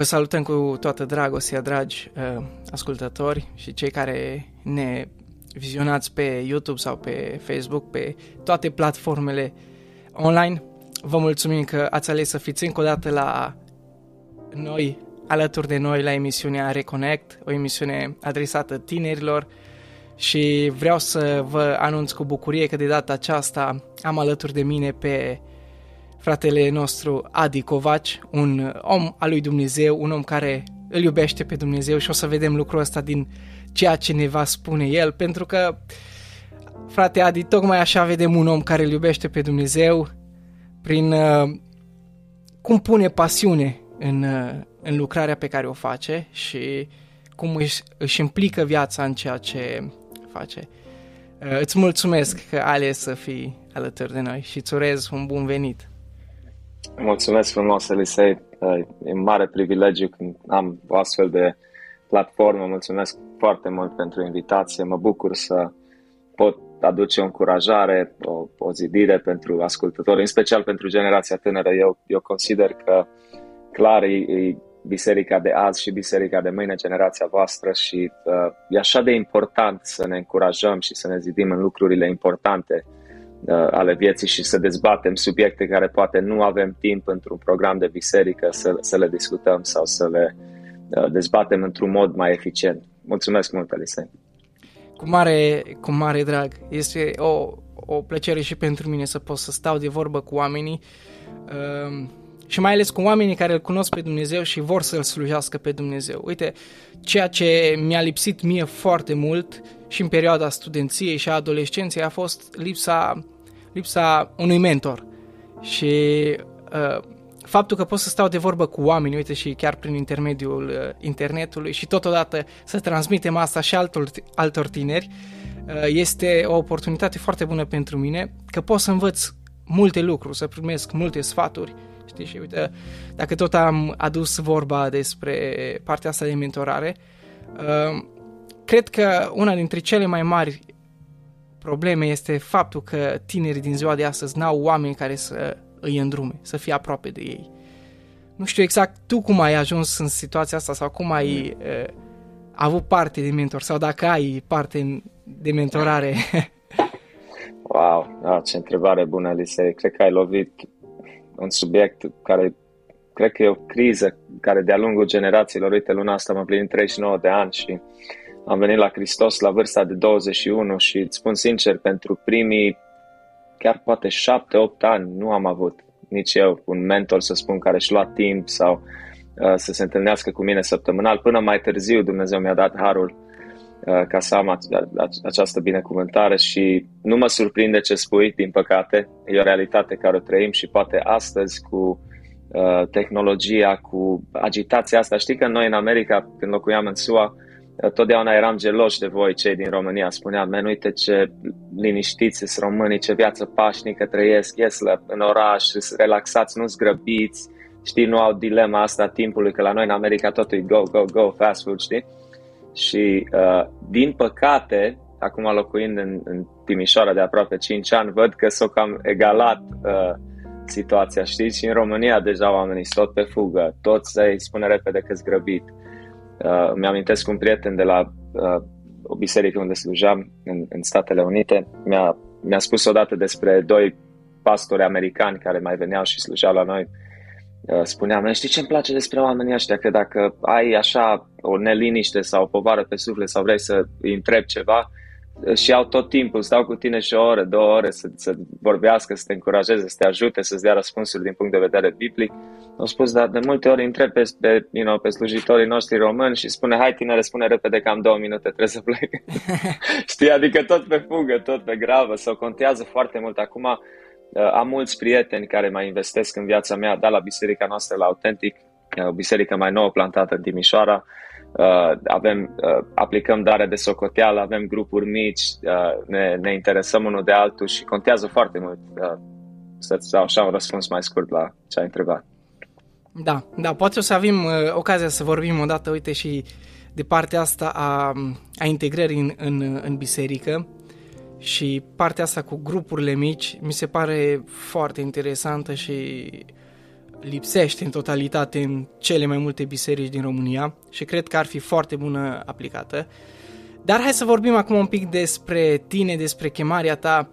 Vă salutăm cu toată dragostea, dragi uh, ascultători și cei care ne vizionați pe YouTube sau pe Facebook, pe toate platformele online. Vă mulțumim că ați ales să fiți încă o dată la noi, alături de noi la emisiunea Reconnect, o emisiune adresată tinerilor și vreau să vă anunț cu bucurie că de data aceasta am alături de mine pe fratele nostru Adi Covaci, un om al lui Dumnezeu, un om care îl iubește pe Dumnezeu și o să vedem lucrul ăsta din ceea ce ne va spune el, pentru că, frate Adi, tocmai așa vedem un om care îl iubește pe Dumnezeu prin uh, cum pune pasiune în, uh, în lucrarea pe care o face și cum își, își implică viața în ceea ce face. Uh, îți mulțumesc că ai ales să fii alături de noi și îți urez un bun venit. Mulțumesc frumos, Elisei. E un mare privilegiu când am o astfel de platformă. Mulțumesc foarte mult pentru invitație. Mă bucur să pot aduce o încurajare, o, o zidire pentru ascultători, în special pentru generația tânără. Eu, eu consider că clar e, e biserica de azi și biserica de mâine, generația voastră și uh, e așa de important să ne încurajăm și să ne zidim în lucrurile importante uh, ale vieții și să dezbatem subiecte care poate nu avem timp într-un program de biserică să, să le discutăm sau să le uh, dezbatem într-un mod mai eficient. Mulțumesc mult, Elisei! Cu mare, cu mare drag. Este o, o plăcere și pentru mine să pot să stau de vorbă cu oamenii uh, și mai ales cu oamenii care îl cunosc pe Dumnezeu și vor să-L slujească pe Dumnezeu. Uite, ceea ce mi-a lipsit mie foarte mult și în perioada studenției și a adolescenței a fost lipsa, lipsa unui mentor. Și uh, faptul că pot să stau de vorbă cu oameni, uite și chiar prin intermediul uh, internetului și totodată să transmitem asta și altor, altor tineri, uh, este o oportunitate foarte bună pentru mine, că pot să învăț multe lucruri, să primesc multe sfaturi, știi, și uite, dacă tot am adus vorba despre partea asta de mentorare, uh, cred că una dintre cele mai mari probleme este faptul că tinerii din ziua de astăzi n-au oameni care să îi îndrume, să fie aproape de ei. Nu știu exact tu cum ai ajuns în situația asta sau cum ai uh, avut parte de mentor sau dacă ai parte de mentorare. wow, da, ce întrebare bună, Elisei. Cred că ai lovit un subiect care cred că e o criză care de-a lungul generațiilor, uite, luna asta am plinit 39 de ani și am venit la Hristos la vârsta de 21 și îți spun sincer, pentru primii chiar poate 7-8 ani nu am avut nici eu un mentor, să spun, care își lua timp sau uh, să se întâlnească cu mine săptămânal. Până mai târziu Dumnezeu mi-a dat harul uh, ca să am această binecuvântare și nu mă surprinde ce spui, din păcate, e o realitate care o trăim și poate astăzi cu uh, tehnologia, cu agitația asta. Știi că noi în America, când locuiam în SUA, totdeauna eram geloși de voi, cei din România. Spuneam, men, uite ce liniștiți sunt românii, ce viață pașnică trăiesc, ies la, în oraș, relaxați, nu zgrăbiți, știi, nu au dilema asta a timpului, că la noi în America totul e go, go, go, fast food, știi? Și, uh, din păcate, acum locuind în, în Timișoara de aproape 5 ani, văd că s-a cam egalat uh, situația, știți? Și în România deja oamenii sunt tot pe fugă, toți îi spune repede că grăbit. Uh, mi-amintesc un prieten de la uh, o biserică unde slujeam în, în Statele Unite, mi-a, mi-a spus odată despre doi pastori americani care mai veneau și slujeau la noi. Uh, spuneam, știi ce îmi place despre oamenii ăștia? Că dacă ai așa o neliniște sau o povară pe suflet sau vrei să îi întrebi ceva, și au tot timpul, stau cu tine și o oră, două ore să, să vorbească, să te încurajeze, să te ajute, să-ți dea răspunsuri din punct de vedere biblic. Au spus, dar de multe ori întreb pe, pe, you know, pe slujitorii noștri români și spune, hai tinere, spune repede că am două minute, trebuie să plec. Știi, adică tot pe fugă, tot pe gravă, sau contează foarte mult. Acum uh, am mulți prieteni care mai investesc în viața mea, da, la biserica noastră, la Autentic, o uh, biserică mai nouă plantată în Timișoara, uh, avem, uh, aplicăm dare de socoteală, avem grupuri mici, uh, ne, ne interesăm unul de altul și contează foarte mult uh, să-ți dau așa un răspuns mai scurt la ce ai întrebat. Da, da, poate o să avem uh, ocazia să vorbim odată, uite, și de partea asta a, a integrării în, în, în biserică și partea asta cu grupurile mici mi se pare foarte interesantă și lipsește în totalitate în cele mai multe biserici din România și cred că ar fi foarte bună aplicată. Dar hai să vorbim acum un pic despre tine, despre chemarea ta.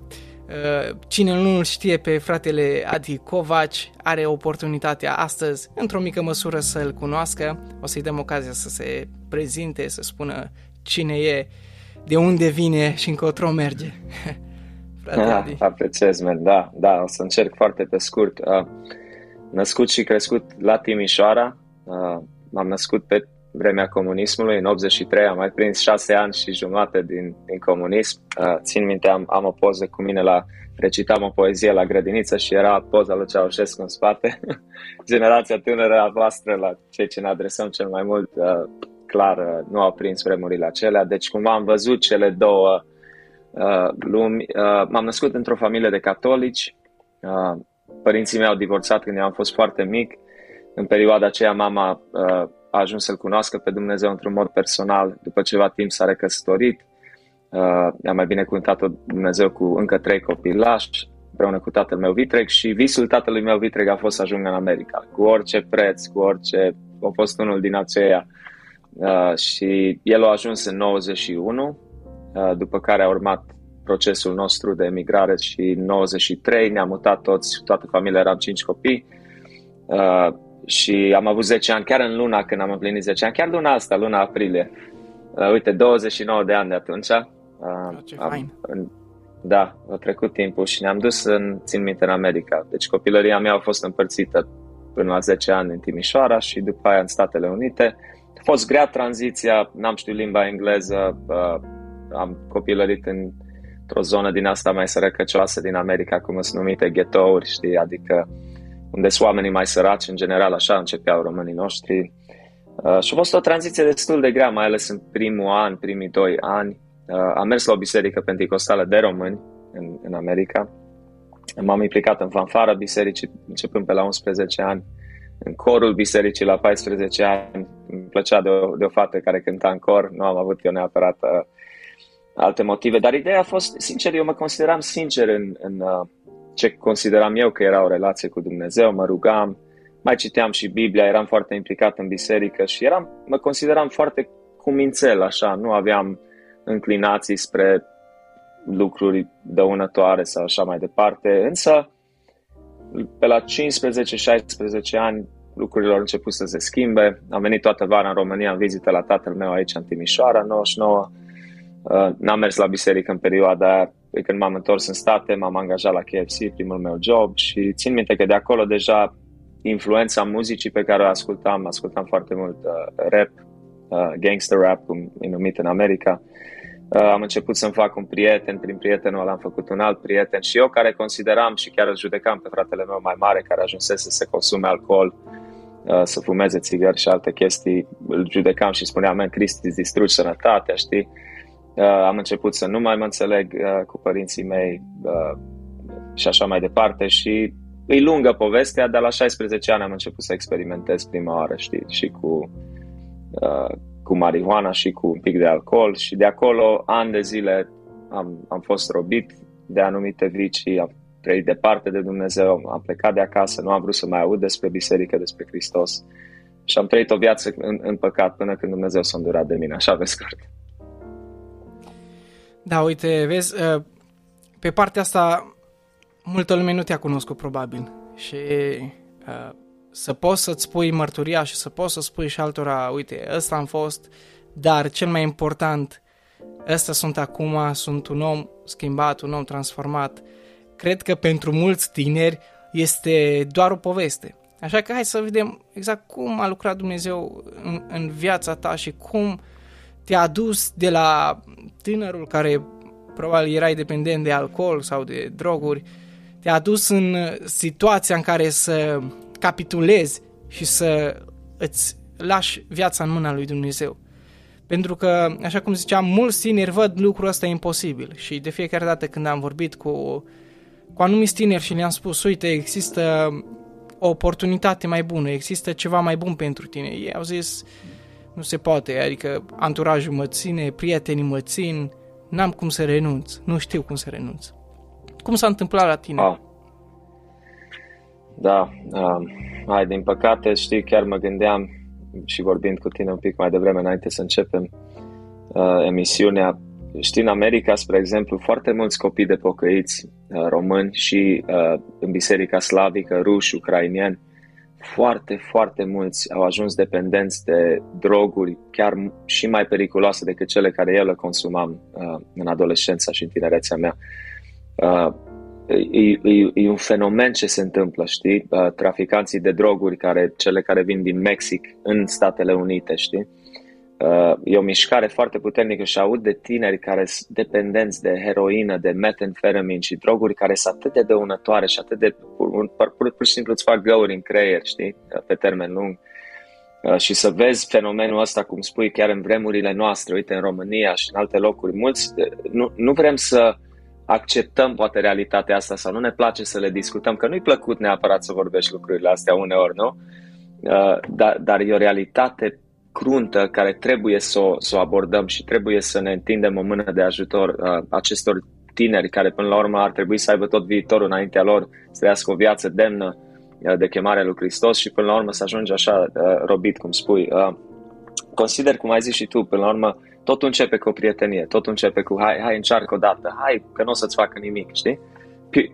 Uh, cine nu îl știe pe fratele Adi Covaci are oportunitatea astăzi, într-o mică măsură, să-l cunoască. O să-i dăm ocazia să se prezinte, să spună cine e, de unde vine și încotro merge. Frate ah, Adi. Apreciez, man. da, da, o să încerc foarte pe scurt. Uh, născut și crescut la Timișoara, uh, m-am născut pe vremea comunismului, în 83 am mai prins șase ani și jumate din, din comunism. Uh, țin minte, am, am o poză cu mine la, recitam o poezie la grădiniță și era poza lui Ceaușescu în spate. Generația tânără a voastră, la cei ce ne adresăm cel mai mult, uh, clar, uh, nu au prins vremurile acelea. Deci cumva am văzut cele două uh, lumi. Uh, m-am născut într-o familie de catolici. Uh, părinții mei au divorțat când eu am fost foarte mic. În perioada aceea mama uh, a ajuns să-L cunoască pe Dumnezeu într-un mod personal. După ceva timp s-a recăsătorit. Uh, a mai binecuvântat-o Dumnezeu cu încă trei copii lași, împreună cu tatăl meu Vitreg și visul tatălui meu Vitreg a fost să ajungă în America. Cu orice preț, cu orice... A fost unul din aceia. Uh, și el a ajuns în 91, uh, după care a urmat procesul nostru de emigrare și în 93 ne-am mutat toți, toată familia, eram cinci copii. Uh, și am avut 10 ani, chiar în luna când am împlinit 10 ani, chiar luna asta, luna aprilie. Uh, uite, 29 de ani de atunci. Uh, Ce am, fain. În, da, a trecut timpul și ne-am dus în, țin minte, în America. Deci copilăria mea a fost împărțită până la 10 ani în Timișoara și după aia în Statele Unite. A fost grea tranziția, n-am știut limba engleză, uh, am copilărit în, într-o zonă din asta mai sărăcăcioasă din America, cum sunt numite ghetouri, știi, adică uh, unde sunt oamenii mai săraci, în general, așa începeau românii noștri. Uh, și a fost o tranziție destul de grea, mai ales în primul an, primii doi ani. Uh, am mers la o biserică pentecostală de români în, în America. M-am implicat în fanfara bisericii începând pe la 11 ani, în corul bisericii la 14 ani. Îmi plăcea de o, de o fată care cânta în cor, nu am avut eu neapărat uh, alte motive, dar ideea a fost, sincer, eu mă consideram sincer în, în, uh, ce consideram eu că era o relație cu Dumnezeu, mă rugam, mai citeam și Biblia, eram foarte implicat în biserică și eram, mă consideram foarte cumințel, așa, nu aveam înclinații spre lucruri dăunătoare sau așa mai departe, însă pe la 15-16 ani lucrurile au început să se schimbe. Am venit toată vara în România în vizită la tatăl meu aici în Timișoara, 99. Uh, n-am mers la biserică în perioada aia, pe când m-am întors în state, m-am angajat la KFC, primul meu job și țin minte că de acolo deja influența muzicii pe care o ascultam, ascultam foarte mult uh, rap, uh, gangster rap, cum e numit în America. Uh, am început să-mi fac un prieten, prin prietenul ăla am făcut un alt prieten și eu care consideram și chiar îl judecam pe fratele meu mai mare care ajunsese să consume alcool, uh, să fumeze țigări și alte chestii, îl judecam și spuneam, man, Cristi, îți distrugi sănătatea, știi? Uh, am început să nu mai mă înțeleg uh, cu părinții mei uh, și așa mai departe și e lungă povestea, dar la 16 ani am început să experimentez prima oară, știi, și cu, uh, cu marihuana și cu un pic de alcool și de acolo, ani de zile, am, am fost robit de anumite vicii, am trăit departe de Dumnezeu, am plecat de acasă, nu am vrut să mai aud despre biserică, despre Hristos și am trăit o viață în, în păcat până când Dumnezeu s-a îndurat de mine, așa pe scurt. Da, uite, vezi, uh, pe partea asta multă lume nu te-a cunoscut probabil și uh, să poți să-ți spui mărturia și să poți să spui și altora, uite, ăsta am fost, dar cel mai important, ăsta sunt acum, sunt un om schimbat, un om transformat. Cred că pentru mulți tineri este doar o poveste. Așa că hai să vedem exact cum a lucrat Dumnezeu în, în viața ta și cum te-a adus de la tânărul care probabil erai dependent de alcool sau de droguri, te-a adus în situația în care să capitulezi și să îți lași viața în mâna lui Dumnezeu. Pentru că, așa cum ziceam, mulți tineri văd lucrul ăsta imposibil și de fiecare dată când am vorbit cu, cu anumiți tineri și le-am spus, uite, există o oportunitate mai bună, există ceva mai bun pentru tine. Ei au zis, nu se poate, adică anturajul mă ține, prietenii mă țin, n-am cum să renunț, nu știu cum să renunț. Cum s-a întâmplat la tine? Ah. Da. Um, hai, din păcate, știi, chiar mă gândeam și vorbind cu tine un pic mai devreme înainte să începem uh, emisiunea, știi, în America, spre exemplu, foarte mulți copii de pocăiți uh, români și uh, în biserica slavică, ruși, ucrainieni, foarte, foarte mulți au ajuns dependenți de droguri chiar și mai periculoase decât cele care eu le consumam uh, în adolescența și în tinerețea mea. Uh, e, e, e un fenomen ce se întâmplă, știi? Uh, traficanții de droguri, care, cele care vin din Mexic în Statele Unite, știi? Uh, e o mișcare foarte puternică și aud de tineri care sunt dependenți de heroină, de metanfetamin și droguri care sunt atât de dăunătoare și atât de pur, pur, pur, pur și simplu îți fac găuri în creier, știi, uh, pe termen lung. Uh, și să vezi fenomenul ăsta, cum spui, chiar în vremurile noastre, uite, în România și în alte locuri, mulți, nu, nu vrem să acceptăm poate realitatea asta sau nu ne place să le discutăm, că nu-i plăcut neapărat să vorbești lucrurile astea uneori, nu? Dar, dar e o realitate cruntă care trebuie să o, să o abordăm și trebuie să ne întindem o mână de ajutor uh, acestor tineri care până la urmă ar trebui să aibă tot viitorul înaintea lor, să trăiască o viață demnă uh, de chemarea lui Hristos și până la urmă să ajungi așa uh, robit, cum spui. Uh, consider, cum ai zis și tu, până la urmă, totul începe cu o prietenie, totul începe cu hai, hai încearcă o dată, hai că nu o să-ți facă nimic, știi?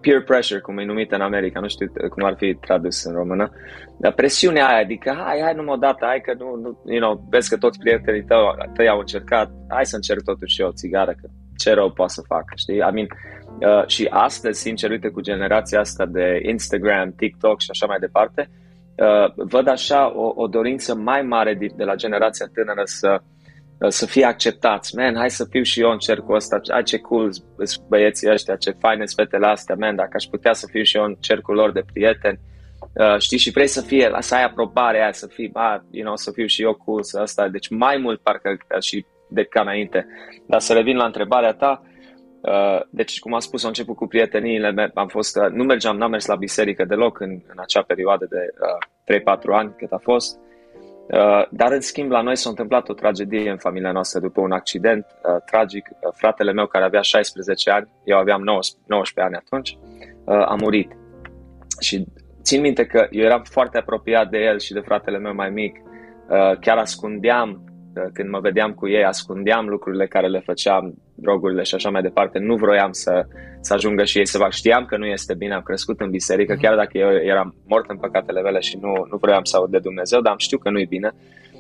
peer pressure, cum e numit în America, nu știu cum ar fi tradus în română, dar presiunea aia, adică hai, hai numai o dată, hai că nu, nu you know, vezi că toți prietenii tăi, tăi au încercat, hai să încerc totuși eu o țigară, că ce rău poate să fac, știi? I mean, uh, și astăzi, sincer, uite, cu generația asta de Instagram, TikTok și așa mai departe, uh, văd așa o, o dorință mai mare de, de la generația tânără să Uh, să fie acceptați. Man, hai să fiu și eu în cercul ăsta, ai ce cool băieții ăștia, ce faine sunt fetele astea, man, dacă aș putea să fiu și eu în cercul lor de prieteni. Uh, știi, și vrei să fie, să ai aprobare aia, să fii, ba, you know, să fiu și eu cool, să asta, deci mai mult parcă și de ca înainte. Dar să revin la întrebarea ta, uh, deci, cum am spus, am început cu prieteniile, am fost, uh, nu mergeam, n-am mers la biserică deloc în, în acea perioadă de uh, 3-4 ani cât a fost. Uh, dar, în schimb, la noi s-a întâmplat o tragedie în familia noastră după un accident uh, tragic. Uh, fratele meu, care avea 16 ani, eu aveam 19, 19 ani atunci, uh, a murit. Și țin minte că eu eram foarte apropiat de el și de fratele meu mai mic. Uh, chiar ascundeam când mă vedeam cu ei, ascundeam lucrurile care le făceam, drogurile și așa mai departe. Nu vroiam să, să ajungă și ei să fac. Știam că nu este bine, am crescut în biserică, chiar dacă eu eram mort în păcatele mele și nu, nu vroiam să aud de Dumnezeu, dar am știu că nu-i bine.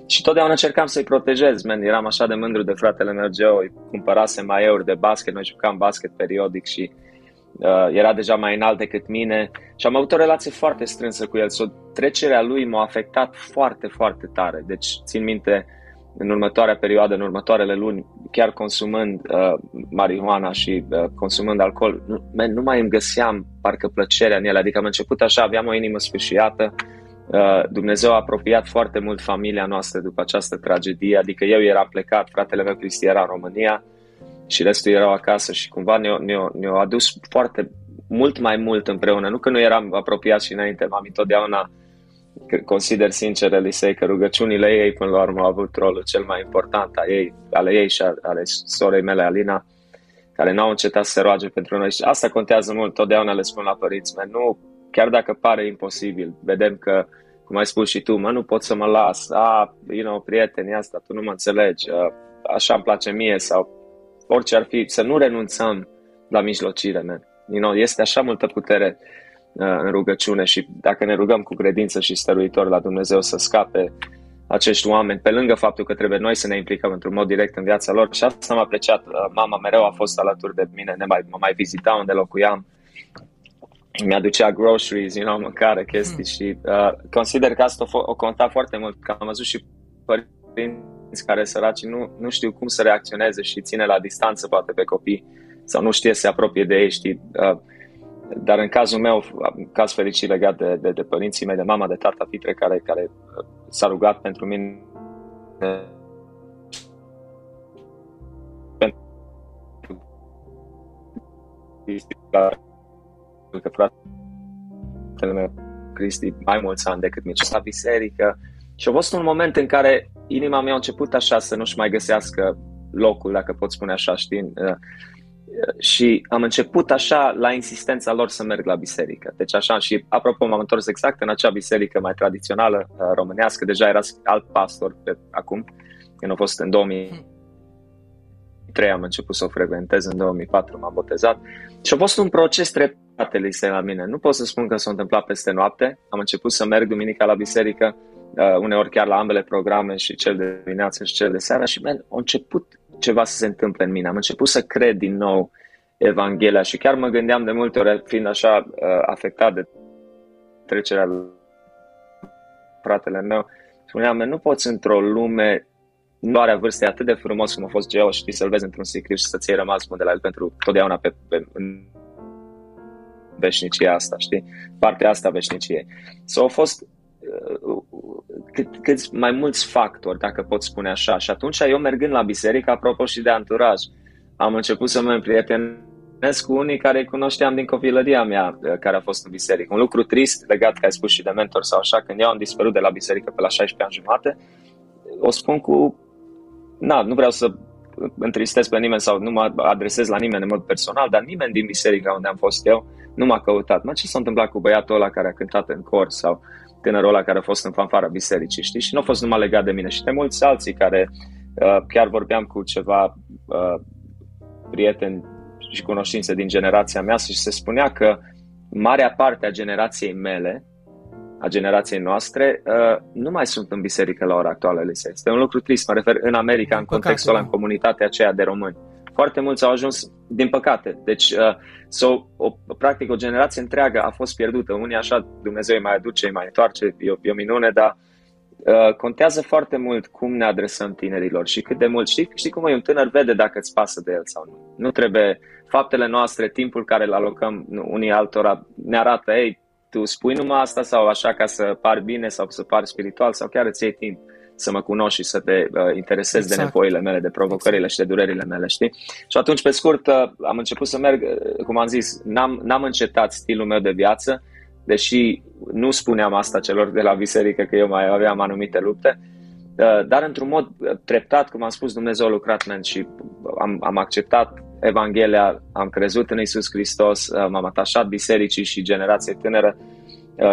Și totdeauna încercam să-i protejez, man. Eram așa de mândru de fratele meu Geo, îi cumpărase mai euri de basket, noi jucam basket periodic și uh, era deja mai înalt decât mine și am avut o relație foarte strânsă cu el. So, trecerea lui m-a afectat foarte, foarte tare. Deci, țin minte, în următoarea perioadă, în următoarele luni, chiar consumând uh, marihuana și uh, consumând alcool, nu, man, nu mai îmi găseam parcă plăcerea în ele. Adică am început așa, aveam o inimă sfârșiată. Uh, Dumnezeu a apropiat foarte mult familia noastră după această tragedie, adică eu eram plecat, fratele meu Cristi era în România și restul erau acasă și cumva ne-au, ne-au, ne-au adus foarte mult mai mult împreună. Nu că nu eram apropiat și înainte, m-am întotdeauna uh, consider sincer, Elisei, că rugăciunile ei până la urmă au avut rolul cel mai important a ei, ale ei și ale sorei mele, Alina, care n-au încetat să se roage pentru noi. Și asta contează mult, totdeauna le spun la părinți mei, nu, chiar dacă pare imposibil, vedem că, cum ai spus și tu, mă, nu pot să mă las, a, you know, prieteni, asta, tu nu mă înțelegi, așa îmi place mie sau orice ar fi, să nu renunțăm la mijlocire, man. You know, este așa multă putere Uh, în rugăciune și dacă ne rugăm cu credință și stăruitor la Dumnezeu să scape acești oameni, pe lângă faptul că trebuie noi să ne implicăm într-un mod direct în viața lor și asta m-a plăceat. Uh, mama mereu a fost alături de mine, ne mai, mă mai vizita unde locuiam, mi-aducea groceries, you know, mâncare, chestii mm. și uh, consider că asta o, o conta foarte mult, că am văzut și părinți care săraci nu, nu știu cum să reacționeze și ține la distanță poate pe copii sau nu știe să se apropie de ei, știi, uh, dar în cazul meu, caz fericit legat de, de, de părinții mei, de mama, de tata Pitre, care, care uh, s-a rugat pentru mine că fratele meu Cristi mai mulți ani decât mine, la biserică. Și a fost un moment în care inima mea a început așa să nu-și mai găsească locul, dacă pot spune așa, știi, uh, și am început așa la insistența lor să merg la biserică. Deci așa și apropo m-am întors exact în acea biserică mai tradițională uh, românească, deja era alt pastor pe acum, când a fost în 2003 am început să o frecventez, în 2004 m-am botezat și a fost un proces treptat, Elisei, la mine. Nu pot să spun că s-a întâmplat peste noapte. Am început să merg duminica la biserică, uh, uneori chiar la ambele programe și cel de dimineață și cel de seara și man, a început ceva să se întâmple în mine. Am început să cred din nou Evanghelia și chiar mă gândeam de multe ori, fiind așa uh, afectat de trecerea fratele meu, spuneam, nu poți într-o lume nu are vârste atât de frumos cum a fost Geo, știi, să-l vezi într-un sicriu și să-ți iei rămas bun de la el pentru totdeauna pe, pe, în veșnicia asta, știi? Partea asta veșniciei. So, au fost uh, cât, câți mai mulți factori, dacă pot spune așa. Și atunci eu mergând la biserică, apropo și de anturaj, am început să mă împrietenesc cu unii care îi cunoșteam din copilăria mea, uh, care a fost în biserică. Un lucru trist, legat, că ai spus și de mentor sau așa, când eu am dispărut de la biserică pe la 16 ani jumate, o spun cu na, nu vreau să întristez pe nimeni sau nu mă adresez la nimeni în mod personal, dar nimeni din biserica unde am fost eu nu m-a căutat. Mă, ce s-a întâmplat cu băiatul ăla care a cântat în cor sau tânărul ăla care a fost în fanfara bisericii, știi? Și nu a fost numai legat de mine și de mulți alții care uh, chiar vorbeam cu ceva uh, prieteni și cunoștințe din generația mea și se spunea că marea parte a generației mele a generației noastre uh, nu mai sunt în biserică la ora actuală, Elise. Este un lucru trist, mă refer în America, în contextul ăla, în comunitatea aceea de români. Foarte mulți au ajuns, din păcate. Deci, uh, so, o, practic, o generație întreagă a fost pierdută. Unii așa, Dumnezeu îi mai aduce, îi mai întoarce, e o, e o minune, dar uh, contează foarte mult cum ne adresăm tinerilor și cât de mult. Știi, știi cum e un tânăr vede dacă îți pasă de el sau nu. Nu trebuie faptele noastre, timpul care îl alocăm unii altora ne arată, ei, tu spui numai asta sau așa ca să par bine sau să par spiritual sau chiar îți iei timp să mă cunoști și să te uh, interesezi exact. de nevoile mele, de provocările exact. și de durerile mele, știi? Și atunci, pe scurt, uh, am început să merg, uh, cum am zis, n-am, n-am încetat stilul meu de viață, deși nu spuneam asta celor de la biserică că eu mai aveam anumite lupte, uh, dar într-un mod uh, treptat, cum am spus, Dumnezeu a lucrat men, și am, am acceptat Evanghelia, am crezut în Isus Hristos, uh, m-am atașat bisericii și generației tânără uh,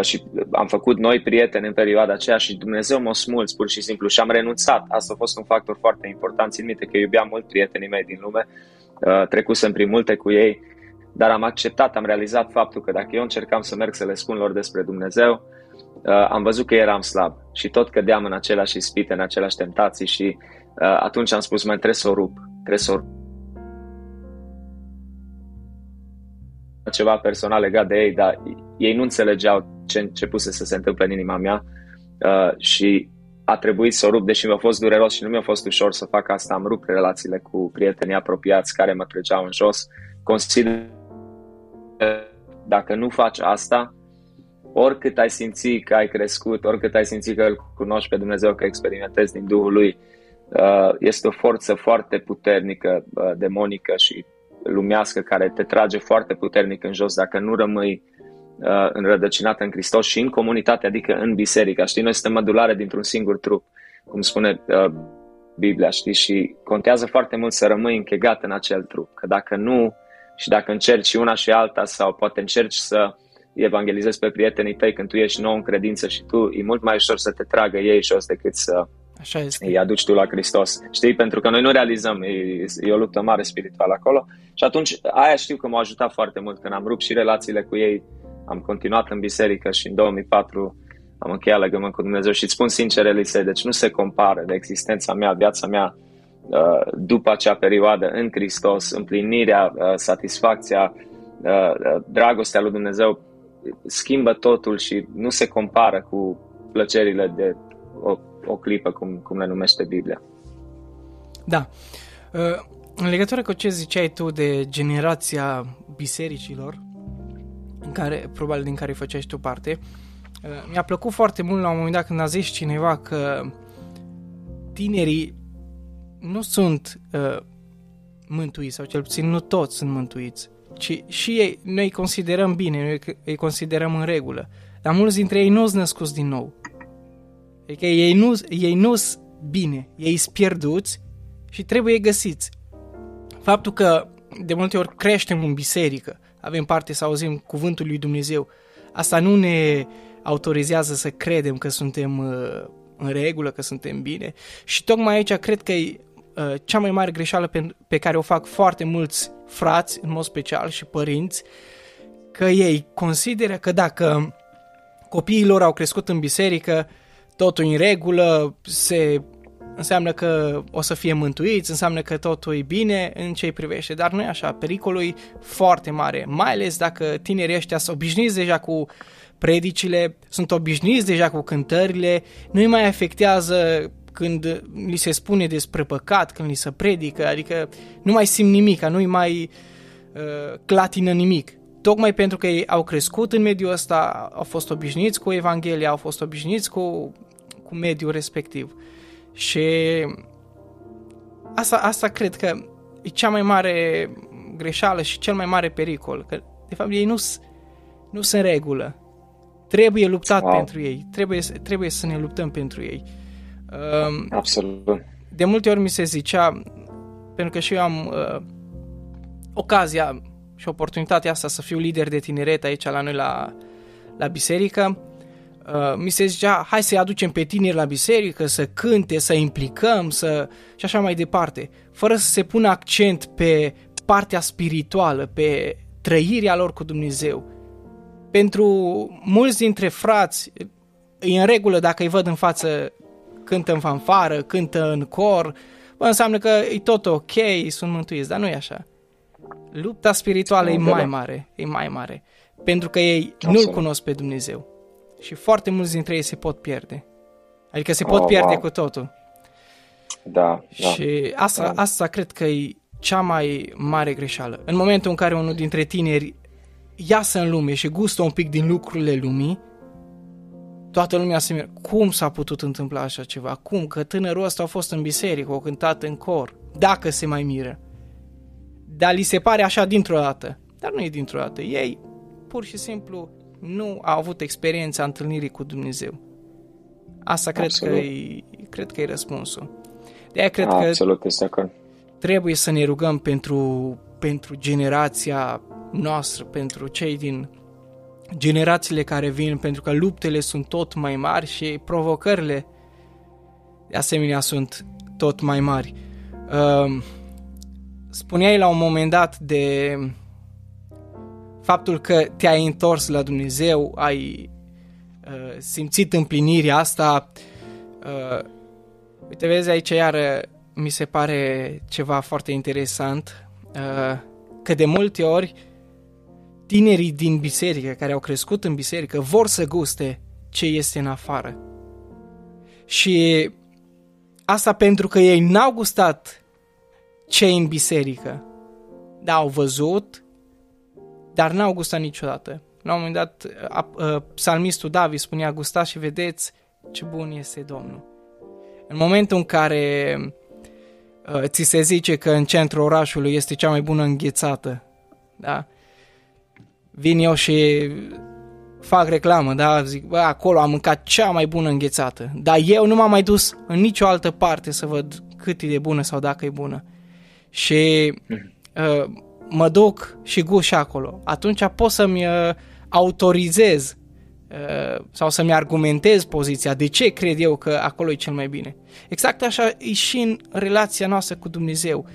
și am făcut noi prieteni în perioada aceea și Dumnezeu m-a smulț pur și simplu și am renunțat. Asta a fost un factor foarte important. Țin minte că iubeam mult prietenii mei din lume, uh, trecusem prin multe cu ei, dar am acceptat, am realizat faptul că dacă eu încercam să merg să le spun lor despre Dumnezeu, am văzut că eram slab și tot cădeam în aceleași ispite, în aceleași tentații și atunci am spus, mai trebuie să o rup, trebuie să o rup ceva personal legat de ei, dar ei nu înțelegeau ce începuse să se întâmple în inima mea uh, și a trebuit să o rup, deși mi-a fost dureros și nu mi-a fost ușor să fac asta, am rupt relațiile cu prietenii apropiați care mă treceau în jos. Consider dacă nu faci asta, oricât ai simți că ai crescut, oricât ai simți că îl cunoști pe Dumnezeu, că experimentezi din Duhul Lui, uh, este o forță foarte puternică, uh, demonică și lumească care te trage foarte puternic în jos dacă nu rămâi uh, înrădăcinat în Hristos și în comunitate, adică în biserică. Știi, noi suntem mădulare dintr-un singur trup, cum spune uh, Biblia, știi, și contează foarte mult să rămâi închegat în acel trup, că dacă nu și dacă încerci una și alta sau poate încerci să evangelizezi pe prietenii tăi când tu ești nou în credință și tu, e mult mai ușor să te tragă ei jos decât să Așa este. îi aduci tu la Hristos. Știi? Pentru că noi nu realizăm, e, e o luptă mare spirituală acolo. Și atunci aia știu că m-a ajutat foarte mult când am rupt și relațiile cu ei. Am continuat în biserică și în 2004 am încheiat legământ cu Dumnezeu și îți spun sincer, Elisei, deci nu se compară de existența mea, viața mea uh, după acea perioadă în Hristos, împlinirea, uh, satisfacția, uh, dragostea lui Dumnezeu schimbă totul și nu se compară cu plăcerile de o o clipă, cum, cum le numește Biblia. Da. Uh, în legătură cu ce ziceai tu de generația bisericilor, în care, probabil din care făceai tu parte, uh, mi-a plăcut foarte mult la un moment dat când a zis cineva că tinerii nu sunt uh, mântuiți, sau cel puțin nu toți sunt mântuiți, ci și ei, noi îi considerăm bine, noi îi considerăm în regulă, dar mulți dintre ei nu sunt născuți din nou. Adică ei nu ei nu bine, ei sunt pierduți și trebuie găsiți. Faptul că de multe ori creștem în biserică, avem parte să auzim cuvântul lui Dumnezeu. Asta nu ne autorizează să credem că suntem uh, în regulă, că suntem bine. Și tocmai aici cred că e uh, cea mai mare greșeală pe, pe care o fac foarte mulți frați, în mod special, și părinți, că ei consideră că dacă copiii lor au crescut în biserică, totul în regulă, se înseamnă că o să fie mântuiți, înseamnă că totul e bine în ce îi privește, dar nu e așa, pericolul e foarte mare, mai ales dacă tinerii ăștia sunt obișnuiți deja cu predicile, sunt obișnuiți deja cu cântările, nu îi mai afectează când li se spune despre păcat, când li se predică, adică nu mai simt nimic, nu îi mai uh, clatină nimic. Tocmai pentru că ei au crescut în mediul ăsta, au fost obișnuiți cu Evanghelia, au fost obișnuiți cu, cu mediul respectiv. Și asta, asta cred că e cea mai mare greșeală și cel mai mare pericol. Că, de fapt, ei nu, nu sunt în regulă. Trebuie luptat wow. pentru ei. Trebuie, trebuie să ne luptăm pentru ei. Um, Absolut. De multe ori mi se zicea, pentru că și eu am uh, ocazia și oportunitatea asta să fiu lider de tineret aici la noi la, la biserică, uh, mi se zicea, hai să-i aducem pe tineri la biserică, să cânte, să implicăm, să... și așa mai departe, fără să se pună accent pe partea spirituală, pe trăirea lor cu Dumnezeu. Pentru mulți dintre frați, e în regulă dacă îi văd în față cântă în fanfară, cântă în cor, bă, înseamnă că e tot ok, sunt mântuiți, dar nu e așa. Lupta spirituală e mai mare, e mai mare, pentru că ei nu-L cunosc pe Dumnezeu și foarte mulți dintre ei se pot pierde. Adică se pot oh, pierde wow. cu totul. Da, da. Și asta, da. asta cred că e cea mai mare greșeală. În momentul în care unul dintre tineri iasă în lume și gustă un pic din lucrurile lumii, toată lumea se miră. Cum s-a putut întâmpla așa ceva? Cum? Că tânărul ăsta a fost în biserică, a cântat în cor. Dacă se mai miră. Dar li se pare așa dintr-o dată. Dar nu e dintr-o dată. Ei pur și simplu nu au avut experiența întâlnirii cu Dumnezeu. Asta cred că, e, cred că e răspunsul. De aia cred Absolut, că trebuie să ne rugăm pentru, pentru generația noastră, pentru cei din generațiile care vin, pentru că luptele sunt tot mai mari și provocările de asemenea sunt tot mai mari. Uh, spuneai la un moment dat de faptul că te-ai întors la Dumnezeu, ai uh, simțit împlinirea asta. Uh, uite, vezi aici iar mi se pare ceva foarte interesant, uh, că de multe ori tinerii din biserică, care au crescut în biserică, vor să guste ce este în afară. Și asta pentru că ei n-au gustat ce în biserică. Da, au văzut, dar n-au gustat niciodată. La un moment dat, a, a, psalmistul David spunea, gustați și vedeți ce bun este Domnul. În momentul în care a, ți se zice că în centrul orașului este cea mai bună înghețată, da? Vin eu și fac reclamă, da? Zic, bă, acolo am mâncat cea mai bună înghețată. Dar eu nu m-am mai dus în nicio altă parte să văd cât e de bună sau dacă e bună. Și mhm. uh, mă duc și gust și acolo. Atunci pot să-mi uh, autorizez uh, sau să-mi argumentez poziția de ce cred eu că acolo e cel mai bine. Exact așa e și în relația noastră cu Dumnezeu.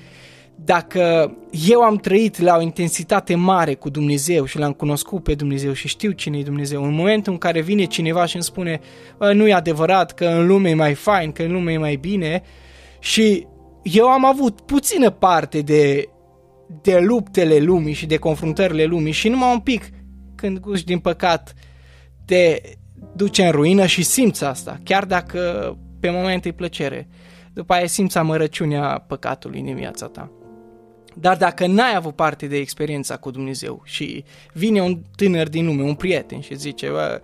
Dacă eu am trăit la o intensitate mare cu Dumnezeu și l-am cunoscut pe Dumnezeu și știu cine e Dumnezeu, în momentul în care vine cineva și îmi spune nu e adevărat că în lume e mai fain, că în lume e mai bine și eu am avut puțină parte de, de luptele lumii și de confruntările lumii și numai un pic când guși din păcat te duce în ruină și simți asta, chiar dacă pe moment e plăcere. După aia simți amărăciunea păcatului în viața ta. Dar dacă n-ai avut parte de experiența cu Dumnezeu și vine un tânăr din lume, un prieten și zice, bă,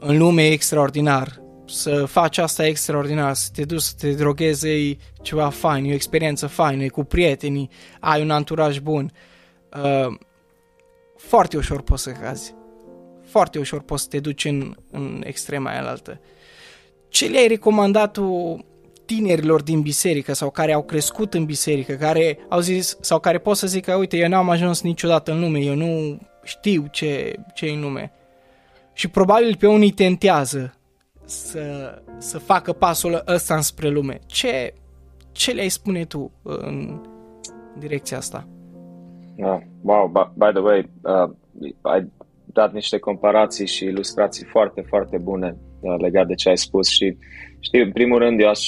în lume e extraordinar, să faci asta extraordinar, să te duci să te droghezi, e ceva fain, e o experiență faină, e cu prietenii, ai un anturaj bun. Uh, foarte ușor poți să cazi. Foarte ușor poți să te duci în, în extrema aia altă. Ce le-ai recomandat tu tinerilor din biserică sau care au crescut în biserică, care au zis sau care pot să zică, uite, eu n-am ajuns niciodată în lume, eu nu știu ce, ce e în lume. Și probabil pe unii tentează să, să facă pasul ăsta înspre lume. Ce, ce le-ai spune tu în direcția asta? Uh, wow, by the way, uh, ai dat niște comparații și ilustrații foarte, foarte bune uh, legate de ce ai spus și știi, în primul rând eu aș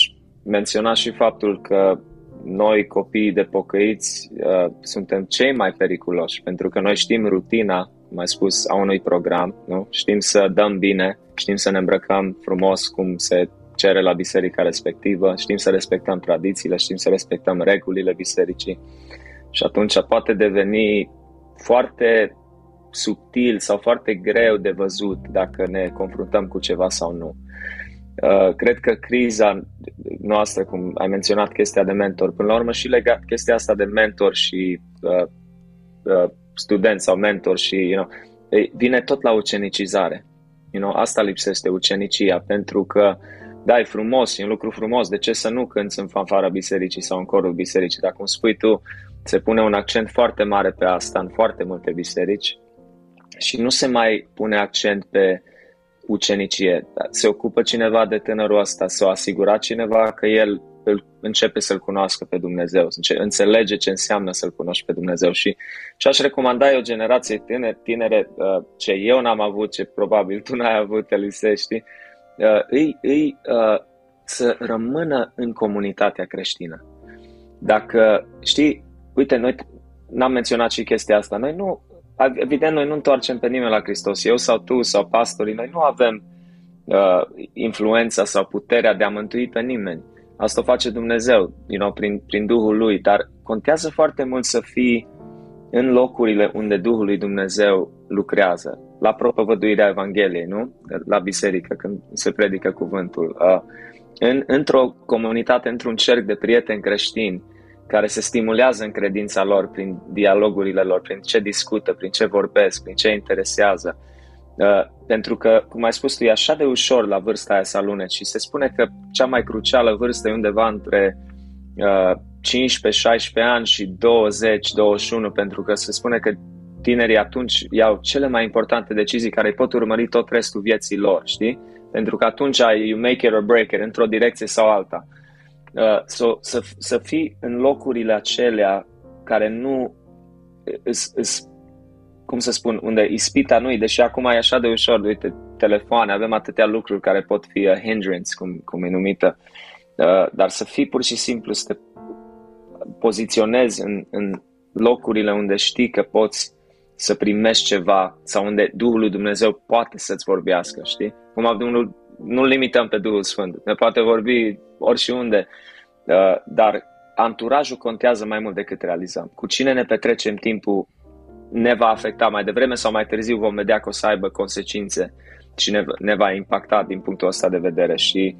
menționa și faptul că noi, copiii de pocăiți, uh, suntem cei mai periculoși, pentru că noi știm rutina, mai spus, a unui program, nu? știm să dăm bine, știm să ne îmbrăcăm frumos cum se cere la biserica respectivă, știm să respectăm tradițiile, știm să respectăm regulile bisericii și atunci poate deveni foarte subtil sau foarte greu de văzut dacă ne confruntăm cu ceva sau nu. Uh, cred că criza noastră, cum ai menționat chestia de mentor, până la urmă și legat chestia asta de mentor și uh, uh, student sau mentor și, you know, vine tot la ucenicizare. You know, asta lipsește ucenicia, pentru că da, e frumos, e un lucru frumos, de ce să nu cânți în fanfara bisericii sau în corul bisericii, dar cum spui tu, se pune un accent foarte mare pe asta în foarte multe biserici și nu se mai pune accent pe ucenicie. Se ocupă cineva de tânărul ăsta, să o asigura cineva că el îl începe să-L cunoască pe Dumnezeu, înțelege ce înseamnă să-L cunoști pe Dumnezeu. Și ce aș recomanda eu generației tinere, tinere uh, ce eu n-am avut, ce probabil tu n-ai avut, Elise, știi, uh, îi, îi uh, să rămână în comunitatea creștină. Dacă, știi, uite, noi n-am menționat și chestia asta, noi nu, evident, noi nu întoarcem pe nimeni la Hristos, eu sau tu sau pastorii, noi nu avem uh, influența sau puterea de a mântui pe nimeni. Asta o face Dumnezeu, you know, prin, prin Duhul Lui, dar contează foarte mult să fii în locurile unde Duhul lui Dumnezeu lucrează, la propovăduirea Evangheliei, nu? La biserică, când se predică cuvântul. Uh, în, într-o comunitate, într-un cerc de prieteni creștini, care se stimulează în credința lor prin dialogurile lor, prin ce discută, prin ce vorbesc, prin ce interesează. Uh, pentru că, cum ai spus tu, e așa de ușor la vârsta aia să aluneci și se spune că cea mai crucială vârstă e undeva între uh, 15-16 ani și 20-21, pentru că se spune că tinerii atunci iau cele mai importante decizii care îi pot urmări tot restul vieții lor, știi? Pentru că atunci ai you make it or break it într-o direcție sau alta. Uh, Uh, so, să, să fii în locurile acelea care nu îs, îs, cum să spun, unde ispita nu deși acum e așa de ușor, uite, telefoane, avem atâtea lucruri care pot fi a hindrance, cum, cum e numită, uh, dar să fii pur și simplu să te poziționezi în, în locurile unde știi că poți să primești ceva sau unde Duhul lui Dumnezeu poate să-ți vorbească, știi? Cum nu, nu limităm pe Duhul Sfânt, ne poate vorbi oriunde, uh, dar anturajul contează mai mult decât realizăm. Cu cine ne petrecem timpul ne va afecta mai devreme sau mai târziu vom vedea că o să aibă consecințe și ne, ne va impacta din punctul ăsta de vedere și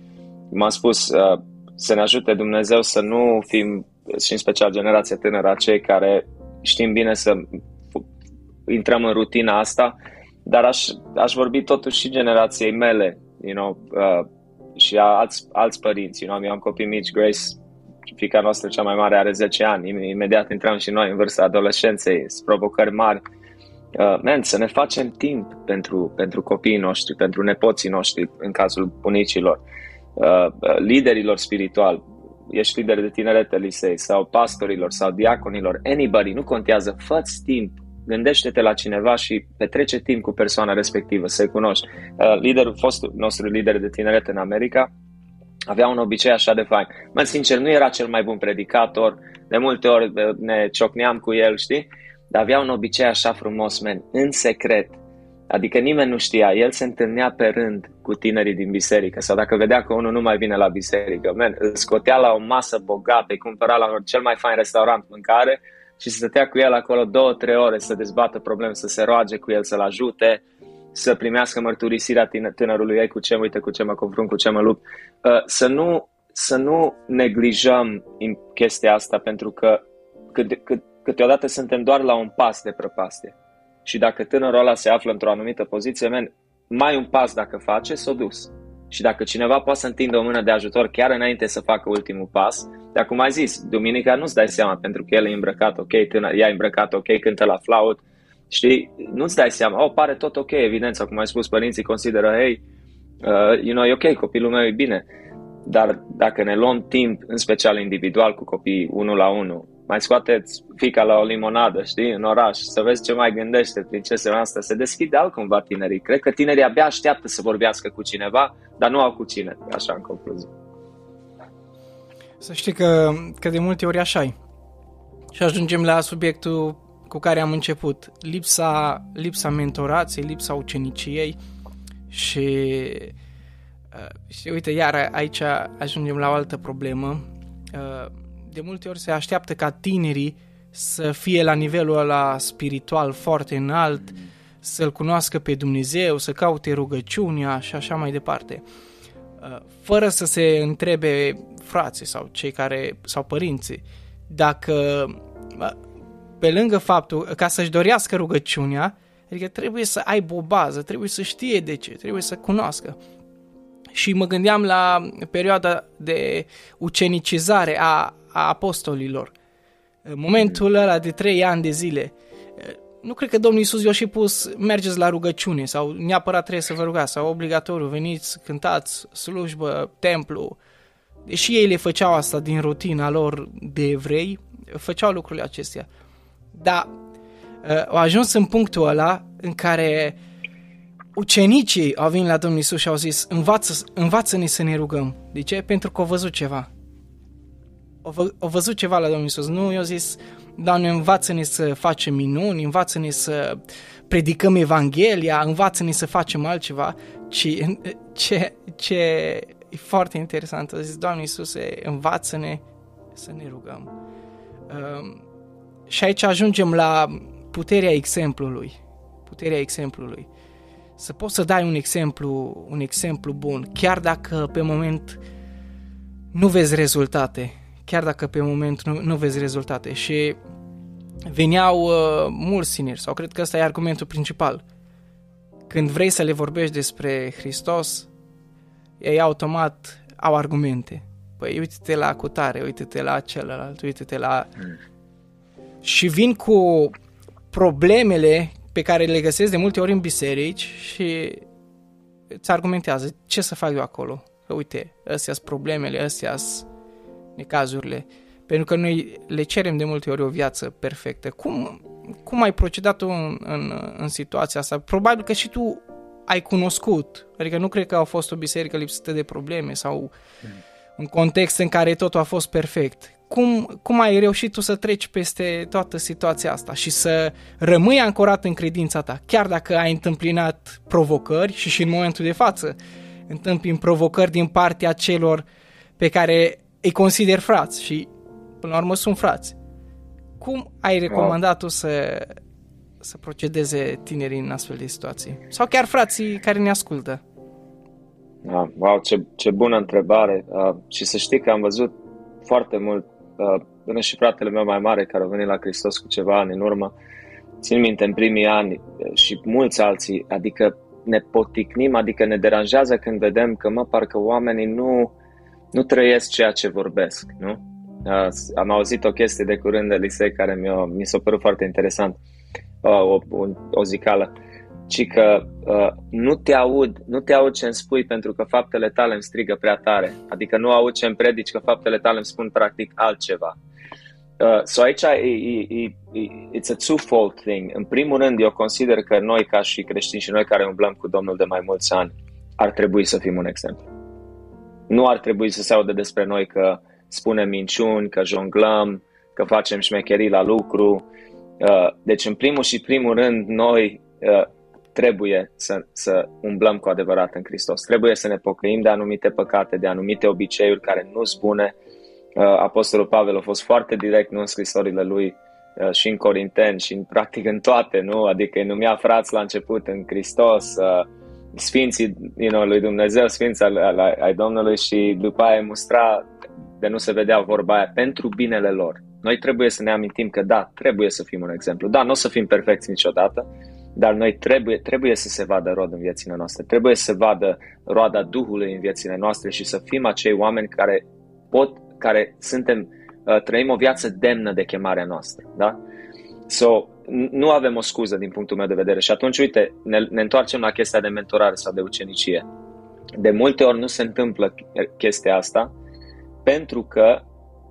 m-am spus uh, să ne ajute Dumnezeu să nu fim și în special generația tânără cei care știm bine să intrăm în rutina asta, dar aș, aș vorbi totuși și generației mele, you know, uh, și a alți, alți părinți. You know, eu am copii mici, Grace, fica noastră cea mai mare are 10 ani, imediat intrăm și noi în vârsta adolescenței, provocări mari. Uh, man, să ne facem timp pentru, pentru copiii noștri, pentru nepoții noștri, în cazul bunicilor, uh, uh liderilor spirituali, ești lider de tineret, Elisei, sau pastorilor, sau diaconilor, anybody, nu contează, fă timp. Gândește-te la cineva și petrece timp cu persoana respectivă, să-i cunoști. Uh, liderul, fostul nostru lider de tineret în America, avea un obicei așa de fain. Mă, sincer, nu era cel mai bun predicator, de multe ori uh, ne ciocneam cu el, știi? Dar avea un obicei așa frumos, men, în secret. Adică nimeni nu știa, el se întâlnea pe rând cu tinerii din biserică sau dacă vedea că unul nu mai vine la biserică, men, îl scotea la o masă bogată, îi cumpăra la cel mai fain restaurant mâncare și să stătea cu el acolo două, trei ore să dezbată probleme, să se roage cu el, să-l ajute, să primească mărturisirea tânărului ei cu ce, uite, cu ce mă confrunt, cu ce mă lupt. Uh, să nu, să nu neglijăm în chestia asta, pentru că cât, cât, câteodată suntem doar la un pas de prăpastie. Și dacă tânărul ăla se află într-o anumită poziție, men, mai un pas dacă face, s-o dus. și dacă cineva poate să întindă o mână de ajutor chiar înainte să facă ultimul pas, dar cum ai zis, duminica nu-ți dai seama pentru că el e îmbrăcat ok, tânăr, ea e îmbrăcat ok, cântă la flaut, știi, nu-ți dai seama, oh, pare tot ok, evident, sau cum ai spus, părinții consideră, hey, uh, you know, e ok, copilul meu e bine, dar dacă ne luăm timp, în special individual cu copii, unul la unul, mai scoateți fica la o limonadă, știi, în oraș, să vezi ce mai gândește princesa asta, se deschide altcumva tinerii. Cred că tinerii abia așteaptă să vorbească cu cineva, dar nu au cu cine, așa în concluzie. Să știi că, că de multe ori așa -i. Și ajungem la subiectul cu care am început. Lipsa, lipsa mentorației, lipsa uceniciei și, uh, și uite, iar aici ajungem la o altă problemă. Uh, de multe ori se așteaptă ca tinerii să fie la nivelul ăla spiritual foarte înalt, să-L cunoască pe Dumnezeu, să caute rugăciunea și așa mai departe. Uh, fără să se întrebe frații sau cei care, sau părinții, dacă pe lângă faptul, ca să-și dorească rugăciunea, adică trebuie să aibă o bază, trebuie să știe de ce, trebuie să cunoască. Și mă gândeam la perioada de ucenicizare a, a apostolilor. În momentul ăla de trei ani de zile, nu cred că Domnul Iisus i-a și pus mergeți la rugăciune sau neapărat trebuie să vă rugați sau obligatoriu, veniți, cântați, slujbă, templu. Deși ei le făceau asta din rutina lor de evrei, făceau lucrurile acestea. Dar uh, au ajuns în punctul ăla în care ucenicii au venit la Domnul Iisus și au zis învață, învață-ne să ne rugăm. De ce? Pentru că au văzut ceva. Au, vă, au văzut ceva la Domnul Iisus. Nu i-au zis, Doamne, învață-ne să facem minuni, învață-ne să predicăm Evanghelia, învață-ne să facem altceva, ci ce, ce e foarte interesant. A zis, Doamne Iisuse, învață-ne să ne rugăm. Um, și aici ajungem la puterea exemplului. Puterea exemplului. Să poți să dai un exemplu, un exemplu bun, chiar dacă pe moment nu vezi rezultate, chiar dacă pe moment nu, nu vezi rezultate. Și veneau uh, mulți sineri, sau cred că ăsta e argumentul principal. Când vrei să le vorbești despre Hristos, ei automat au argumente. Păi uite-te la cutare, uite-te la celălalt, uite-te la... Mm. Și vin cu problemele pe care le găsesc de multe ori în biserici și îți argumentează ce să fac eu acolo. Că uite, astea sunt problemele, astea sunt necazurile. Pentru că noi le cerem de multe ori o viață perfectă. Cum, cum ai procedat tu în, în, în situația asta? Probabil că și tu ai cunoscut. Adică nu cred că a fost o biserică lipsită de probleme sau mm. un context în care totul a fost perfect. Cum, cum ai reușit tu să treci peste toată situația asta și să rămâi ancorat în credința ta, chiar dacă ai întâmpinat provocări și și în momentul de față întâmpin provocări din partea celor pe care îi consider frați și până la urmă sunt frați. Cum ai recomandat tu să, să procedeze tinerii în astfel de situații? Sau chiar frații care ne ascultă? Ah, wow, ce, ce bună întrebare. Uh, și să știi că am văzut foarte mult, uh, până și fratele meu mai mare care a venit la Hristos cu ceva ani în urmă, țin minte în primii ani uh, și mulți alții, adică ne poticnim, adică ne deranjează când vedem că, mă, parcă oamenii nu, nu trăiesc ceea ce vorbesc, nu? Uh, am auzit o chestie de curând de Lisei care mi-a, mi s-a părut foarte interesant, uh, o, o, o zicală, ci că uh, nu te aud, nu te aud ce îmi spui pentru că faptele tale îmi strigă prea tare, adică nu aud ce îmi predici că faptele tale îmi spun practic altceva. Uh, so aici e, e, e, it's a two-fold thing. În primul rând, eu consider că noi ca și creștini și noi care umblăm cu Domnul de mai mulți ani, ar trebui să fim un exemplu. Nu ar trebui să se audă despre noi că spunem minciuni, că jonglăm, că facem șmecherii la lucru. Uh, deci, în primul și primul rând, noi uh, trebuie să, să umblăm cu adevărat în Hristos. Trebuie să ne pocăim de anumite păcate, de anumite obiceiuri care nu sunt bune. Uh, Apostolul Pavel a fost foarte direct nu în scrisorile lui și în Corinteni și în practic în toate, nu? Adică îi numea frați la început în Hristos, sfinții you know, lui Dumnezeu, sfinții ai, ai Domnului și după aia mustra de nu se vedea vorba aia pentru binele lor. Noi trebuie să ne amintim că da, trebuie să fim un exemplu. Da, nu o să fim perfecți niciodată, dar noi trebuie, trebuie să se vadă rod în viețile noastre, trebuie să vadă roada Duhului în viețile noastre și să fim acei oameni care pot, care suntem, uh, trăim o viață demnă de chemarea noastră, da? So, nu avem o scuză din punctul meu de vedere și atunci, uite, ne, ne întoarcem la chestia de mentorare sau de ucenicie. De multe ori nu se întâmplă chestia asta pentru că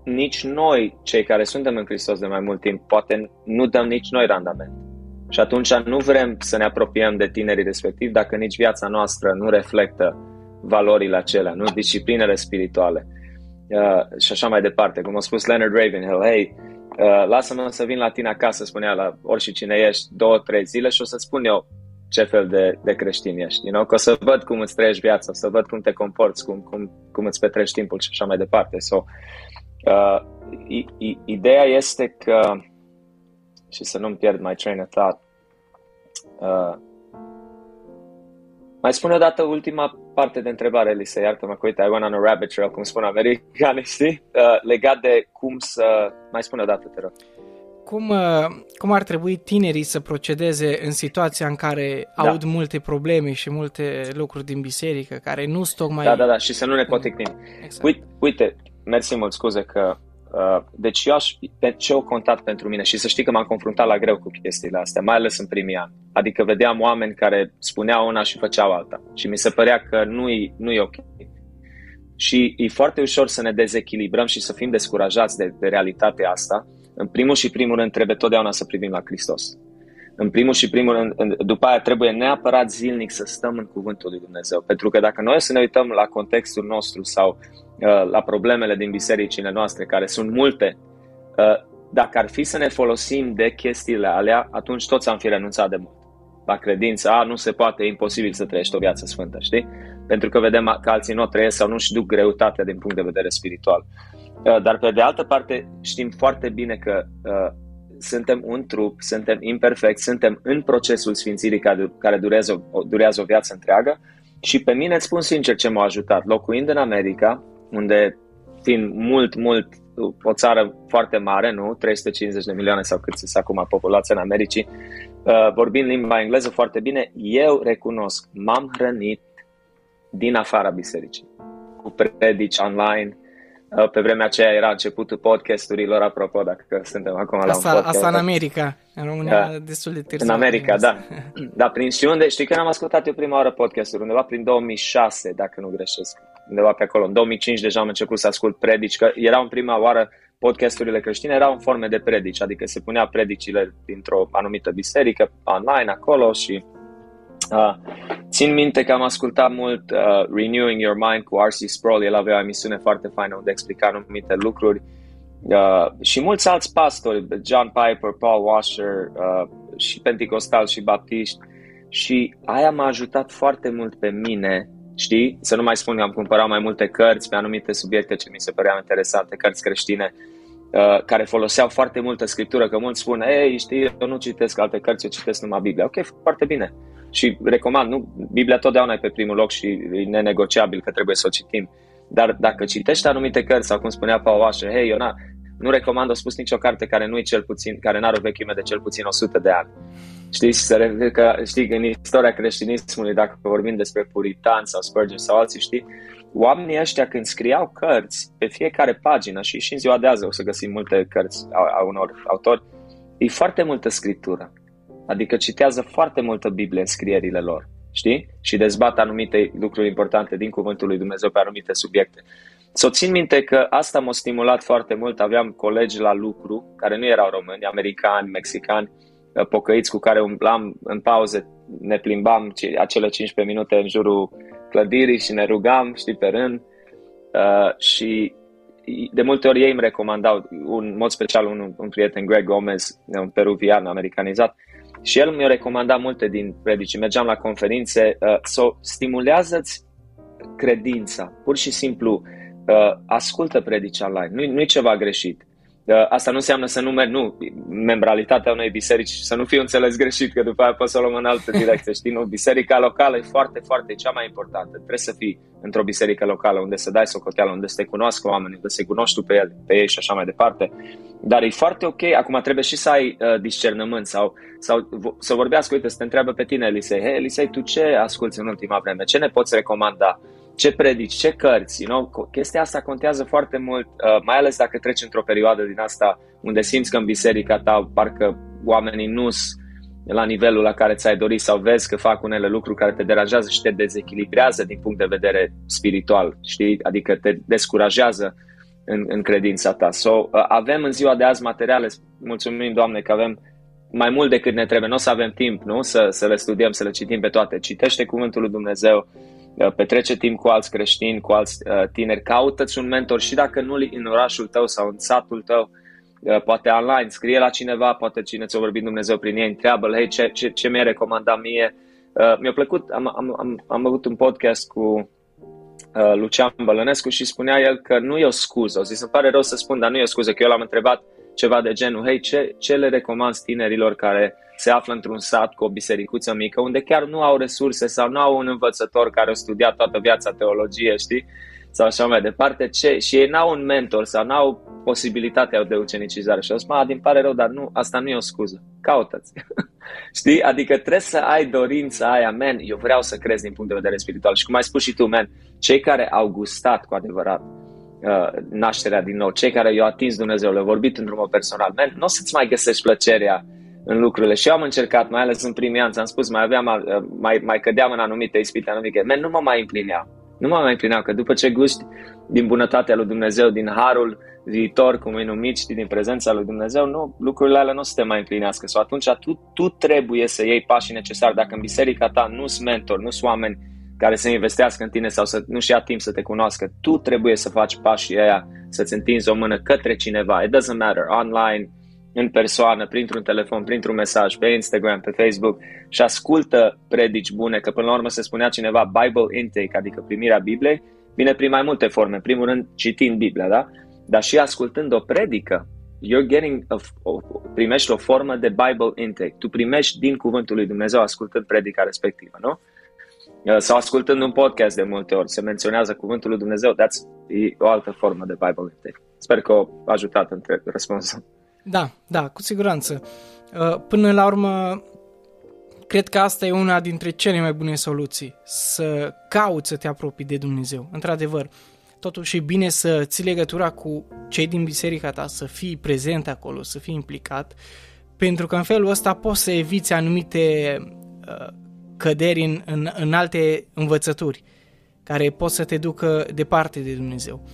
nici noi, cei care suntem în Hristos de mai mult timp, poate nu dăm nici noi randament. Și atunci nu vrem să ne apropiem de tinerii respectivi dacă nici viața noastră nu reflectă valorile acelea, nu disciplinele spirituale uh, și așa mai departe. Cum a spus Leonard Ravenhill, hey, uh, lasă-mă să vin la tine acasă, spunea la oricine ești, două, trei zile și o să-ți spun eu ce fel de, de creștin ești. You know? Că o să văd cum îți trăiești viața, o să văd cum te comporți, cum, cum, cum îți petrești timpul și așa mai departe. So, uh, i, i, ideea este că, și să nu-mi pierd my train of thought, uh, mai spune o dată ultima parte de întrebare, Lisa, iartă-mă că uite, I went on a rabbit trail, cum spun americanii, știi? Uh, legat de cum să... Mai spune o dată, te rog. Cum, uh, cum ar trebui tinerii să procedeze în situația în care da. aud multe probleme și multe lucruri din biserică, care nu sunt tocmai... Da, da, da, și să nu ne poticnim. Exact. Uite, uite, mersi mult, scuze că Uh, deci eu aș, pe ce au contat pentru mine și să știi că m-am confruntat la greu cu chestiile astea, mai ales în primii ani. Adică vedeam oameni care spuneau una și făceau alta și mi se părea că nu-i, nu-i ok. Și e foarte ușor să ne dezechilibrăm și să fim descurajați de, de realitatea asta. În primul și primul rând trebuie totdeauna să privim la Hristos. În primul și primul rând, după aia trebuie neapărat zilnic să stăm în cuvântul lui Dumnezeu. Pentru că dacă noi să ne uităm la contextul nostru sau Uh, la problemele din bisericile noastre, care sunt multe, uh, dacă ar fi să ne folosim de chestiile alea, atunci toți am fi renunțat de mult. La credință, a, nu se poate, e imposibil să trăiești o viață sfântă, știi? Pentru că vedem că alții nu o trăiesc sau nu-și duc greutatea din punct de vedere spiritual. Uh, dar pe de altă parte știm foarte bine că uh, suntem un trup, suntem imperfecti, suntem în procesul sfințirii care, care durează, o, durează o viață întreagă și pe mine îți spun sincer ce m-a ajutat. Locuind în America, unde fiind mult, mult o țară foarte mare, nu? 350 de milioane sau cât este acum populația în Americii, uh, vorbind limba engleză foarte bine, eu recunosc, m-am hrănit din afara bisericii, cu predici online, uh, pe vremea aceea era începutul podcasturilor, apropo, dacă suntem acum asta, la un podcast. Asta în America, în România da. destul de târziu. În America, da. da, prin și unde, știi când am ascultat eu prima oară podcasturi? Undeva prin 2006, dacă nu greșesc undeva pe acolo. În 2005 deja am început să ascult predici, că erau în prima oară podcasturile creștine erau în forme de predici, adică se punea predicile dintr-o anumită biserică online acolo și uh, țin minte că am ascultat mult uh, Renewing Your Mind cu R.C. Sproul, el avea o emisiune foarte faină unde explica anumite lucruri uh, și mulți alți pastori, John Piper, Paul Washer uh, și Pentecostal și Baptiști și aia m-a ajutat foarte mult pe mine știi? Să nu mai spun că am cumpărat mai multe cărți pe anumite subiecte ce mi se păreau interesante, cărți creștine, uh, care foloseau foarte multă scriptură, că mulți spun, ei, știi, eu nu citesc alte cărți, eu citesc numai Biblia. Ok, foarte bine. Și recomand, nu, Biblia totdeauna e pe primul loc și e nenegociabil că trebuie să o citim. Dar dacă citești anumite cărți, sau cum spunea Paul Washer, hei, eu na, nu recomand, o spus nicio carte care nu e cel puțin, care n-are o vechime de cel puțin 100 de ani. Știi, să că, știi, în istoria creștinismului, dacă vorbim despre puritan sau Spurgeon sau alții, știi, oamenii ăștia când scriau cărți pe fiecare pagină și și în ziua de azi o să găsim multe cărți a, a unor autori, e foarte multă scriptură. Adică citează foarte multă Biblie în scrierile lor, știi? Și dezbat anumite lucruri importante din Cuvântul lui Dumnezeu pe anumite subiecte. Să țin minte că asta m-a stimulat foarte mult. Aveam colegi la lucru care nu erau români, americani, mexicani, uh, pocăiți cu care umblam în pauze, ne plimbam acele 15 minute în jurul clădirii și ne rugam, știi, pe rând. Uh, și de multe ori ei îmi recomandau, un mod special un, un prieten, Greg Gomez, un peruvian americanizat, și el mi-a recomandat multe din predici. Mergeam la conferințe, uh, so, stimulează-ți credința, pur și simplu uh, ascultă predici online, nu, nu e ceva greșit. Asta nu înseamnă să nu mergi, nu, membralitatea unei biserici, să nu fie înțeles greșit, că după aia poți să o luăm în altă direcție, știi, nu? Biserica locală e foarte, foarte cea mai importantă. Trebuie să fii într-o biserică locală unde să dai socoteală, unde să te cunoască oamenii, unde să cunoști tu pe, el, pe ei și așa mai departe. Dar e foarte ok, acum trebuie și să ai uh, discernământ sau, sau să vorbească, uite, să te întreabă pe tine, Elisei, hei, Elisei, tu ce asculti în ultima vreme? Ce ne poți recomanda? Ce predici, ce cărți, you know? chestia asta contează foarte mult, uh, mai ales dacă treci într-o perioadă din asta unde simți că în biserica ta parcă oamenii nu sunt la nivelul la care ți-ai dorit sau vezi că fac unele lucruri care te deranjează și te dezechilibrează din punct de vedere spiritual, știi? Adică te descurajează în, în credința ta. So, uh, avem în ziua de azi materiale, mulțumim Doamne că avem mai mult decât ne trebuie, nu o să avem timp, nu? Să, să le studiem, să le citim pe toate. Citește Cuvântul lui Dumnezeu, Uh, petrece timp cu alți creștini, cu alți uh, tineri, caută-ți un mentor și dacă nu în orașul tău sau în satul tău, uh, poate online, scrie la cineva, poate cine ți-a vorbit Dumnezeu prin ei, întreabă hei, ce, ce, ce mi-ai recomandat mie? mi-a plăcut, am, am, am, am avut un podcast cu Lucian Bălănescu și spunea el că nu e o scuză, o zis, îmi pare rău să spun, dar nu e o scuză, că eu l-am întrebat ceva de genul, hei, ce, ce le recomand tinerilor care se află într-un sat cu o bisericuță mică, unde chiar nu au resurse sau nu au un învățător care a studiat toată viața teologie, știi? Sau așa mai departe, ce? și ei n-au un mentor sau n-au posibilitatea de ucenicizare. Și au spus, din pare rău, dar nu, asta nu e o scuză. Caută-ți. Știi? Adică trebuie să ai dorința aia, man, eu vreau să crezi din punct de vedere spiritual. Și cum ai spus și tu, man, cei care au gustat cu adevărat uh, nașterea din nou, cei care i-au atins Dumnezeu, le-au vorbit într-un mod personal, man, nu o să-ți mai găsești plăcerea în lucrurile. Și eu am încercat, mai ales în primii ani, ți-am spus, mai aveam, uh, mai, mai cădeam în anumite ispite, anumite, man, nu mă mai împlineau. Nu mă mai împlineau, că după ce gusti din bunătatea lui Dumnezeu, din harul viitor, cum e numit, știi, din prezența lui Dumnezeu, nu, lucrurile alea nu se te mai împlinească. Sau atunci tu, tu trebuie să iei pașii necesari. Dacă în biserica ta nu sunt mentor, nu sunt oameni care să investească în tine sau să nu-și ia timp să te cunoască, tu trebuie să faci pașii aia, să-ți întinzi o mână către cineva. It doesn't matter, online, în persoană, printr-un telefon, printr-un mesaj, pe Instagram, pe Facebook și ascultă predici bune, că până la urmă se spunea cineva Bible intake, adică primirea Bibliei, vine prin mai multe forme. În primul rând, citind Biblia, da? Dar și ascultând o predică, you're getting a, o, primești o formă de Bible intake. Tu primești din cuvântul lui Dumnezeu ascultând predica respectivă, nu? Uh, sau ascultând un podcast de multe ori, se menționează cuvântul lui Dumnezeu, dați o altă formă de Bible intake. Sper că a ajutat între răspunsul. Da, da, cu siguranță. Uh, până la urmă, cred că asta e una dintre cele mai bune soluții, să cauți să te apropii de Dumnezeu. Într-adevăr, totuși e bine să ții legătura cu cei din biserica ta, să fii prezent acolo, să fii implicat, pentru că în felul ăsta poți să eviți anumite uh, căderi în, în, în alte învățături care pot să te ducă departe de Dumnezeu.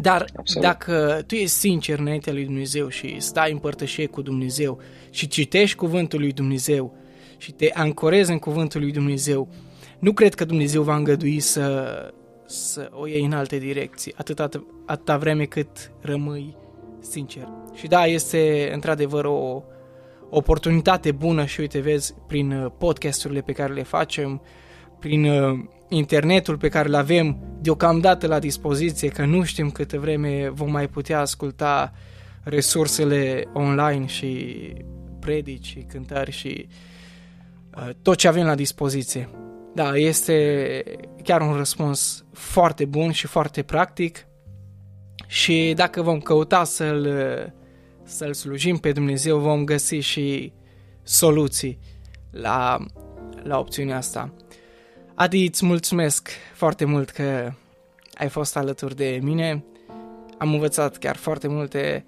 Dar Absolut. dacă tu ești sincer înaintea lui Dumnezeu și stai în părtășie cu Dumnezeu și citești cuvântul lui Dumnezeu și te ancorezi în cuvântul lui Dumnezeu, nu cred că Dumnezeu va îngădui să, să o iei în alte direcții, atâta, atâta vreme cât rămâi sincer. Și da, este într-adevăr o oportunitate bună și uite, vezi, prin uh, podcasturile pe care le facem, prin uh, internetul pe care îl avem deocamdată la dispoziție, că nu știm câtă vreme vom mai putea asculta resursele online și predici și cântări și uh, tot ce avem la dispoziție. Da, este chiar un răspuns foarte bun și foarte practic și dacă vom căuta să-l, să-l slujim pe Dumnezeu, vom găsi și soluții la, la opțiunea asta. Adi, îți mulțumesc foarte mult că ai fost alături de mine. Am învățat chiar foarte multe.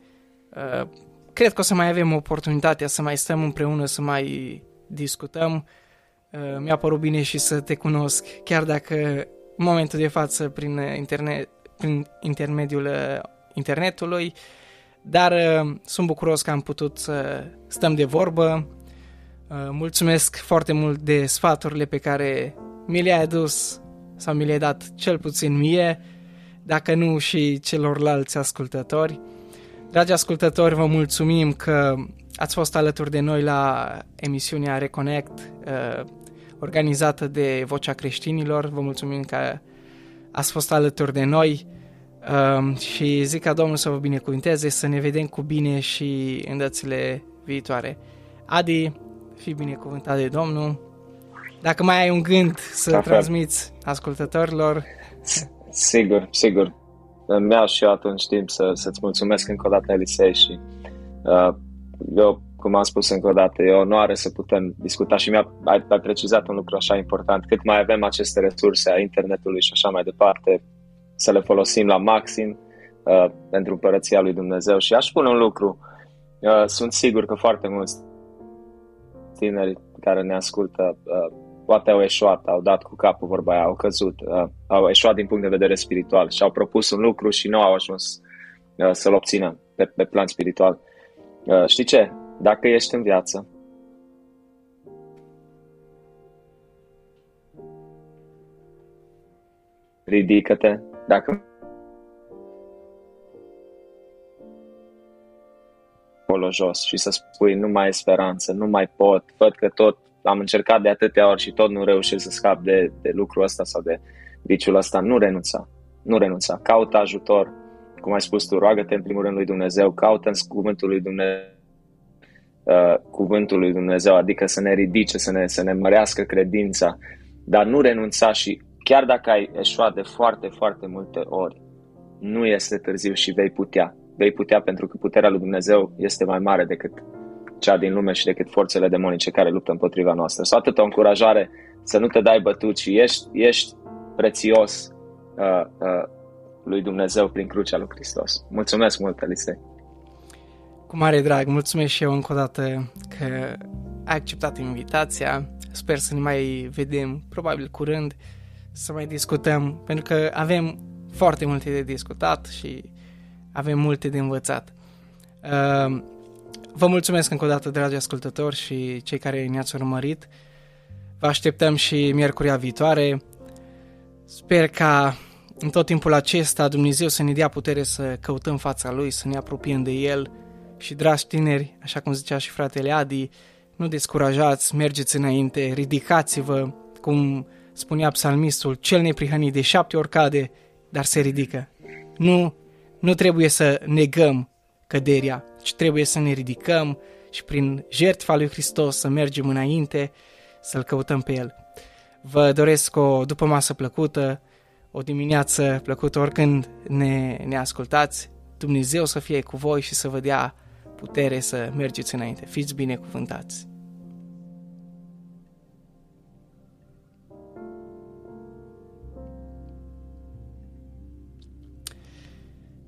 Uh, cred că o să mai avem oportunitatea să mai stăm împreună, să mai discutăm. Uh, mi-a părut bine și să te cunosc, chiar dacă în momentul de față prin, internet, prin intermediul uh, internetului, dar sunt bucuros că am putut să stăm de vorbă. Mulțumesc foarte mult de sfaturile pe care mi le-ai adus sau mi le-ai dat cel puțin mie, dacă nu și celorlalți ascultători. Dragi ascultători, vă mulțumim că ați fost alături de noi la emisiunea Reconnect, uh, organizată de Vocea Creștinilor. Vă mulțumim că ați fost alături de noi. Uh, și zic ca Domnul să vă binecuvinteze, să ne vedem cu bine și în dățile viitoare. Adi, fi binecuvântat de Domnul. Dacă mai ai un gând să La transmiți ascultătorilor, Sigur, sigur. Îmi iau și eu atunci timp să, să-ți mulțumesc încă o dată, Elisei, și uh, eu, cum am spus încă o dată, e o onoare să putem discuta și mi-a ai, ai precizat un lucru așa important. Cât mai avem aceste resurse a internetului și așa mai departe, să le folosim la maxim uh, pentru împărăția lui Dumnezeu. Și aș spune un lucru, uh, sunt sigur că foarte mulți tineri care ne ascultă uh, poate au eșuat, au dat cu capul vorba aia, au căzut, uh, au eșuat din punct de vedere spiritual și au propus un lucru și nu au ajuns uh, să-l obțină pe, pe plan spiritual. Uh, știi ce? Dacă ești în viață, ridică-te. Dacă acolo jos și să spui nu mai e speranță, nu mai pot, văd că tot am încercat de atâtea ori și tot nu reușesc să scap de, de lucrul ăsta sau de viciul ăsta, nu renunța. Nu renunța. Caută ajutor. Cum ai spus tu, roagă-te în primul rând lui Dumnezeu, caută în cuvântul lui Dumnezeu uh, cuvântul lui Dumnezeu, adică să ne ridice, să ne, să ne mărească credința, dar nu renunța și chiar dacă ai eșuat de foarte, foarte multe ori, nu este târziu și vei putea. Vei putea pentru că puterea lui Dumnezeu este mai mare decât cea din lume și decât forțele demonice care luptă împotriva noastră. Sau atât o încurajare să nu te dai bătut și ești, ești prețios uh, uh, lui Dumnezeu prin crucea lui Hristos. Mulțumesc mult, Elisei! Cu mare drag, mulțumesc și eu încă o dată că ai acceptat invitația. Sper să ne mai vedem, probabil curând, să mai discutăm, pentru că avem foarte multe de discutat și avem multe de învățat. Uh, Vă mulțumesc încă o dată, dragi ascultători și cei care ne-ați urmărit. Vă așteptăm și miercuria viitoare. Sper ca în tot timpul acesta Dumnezeu să ne dea putere să căutăm fața Lui, să ne apropiem de El și, dragi tineri, așa cum zicea și fratele Adi, nu descurajați, mergeți înainte, ridicați-vă, cum spunea psalmistul, cel neprihănit de șapte ori cade, dar se ridică. Nu, nu trebuie să negăm căderea, ci trebuie să ne ridicăm și prin jertfa lui Hristos să mergem înainte, să-L căutăm pe El. Vă doresc o după masă plăcută, o dimineață plăcută oricând ne, ne ascultați. Dumnezeu să fie cu voi și să vă dea putere să mergeți înainte. Fiți binecuvântați!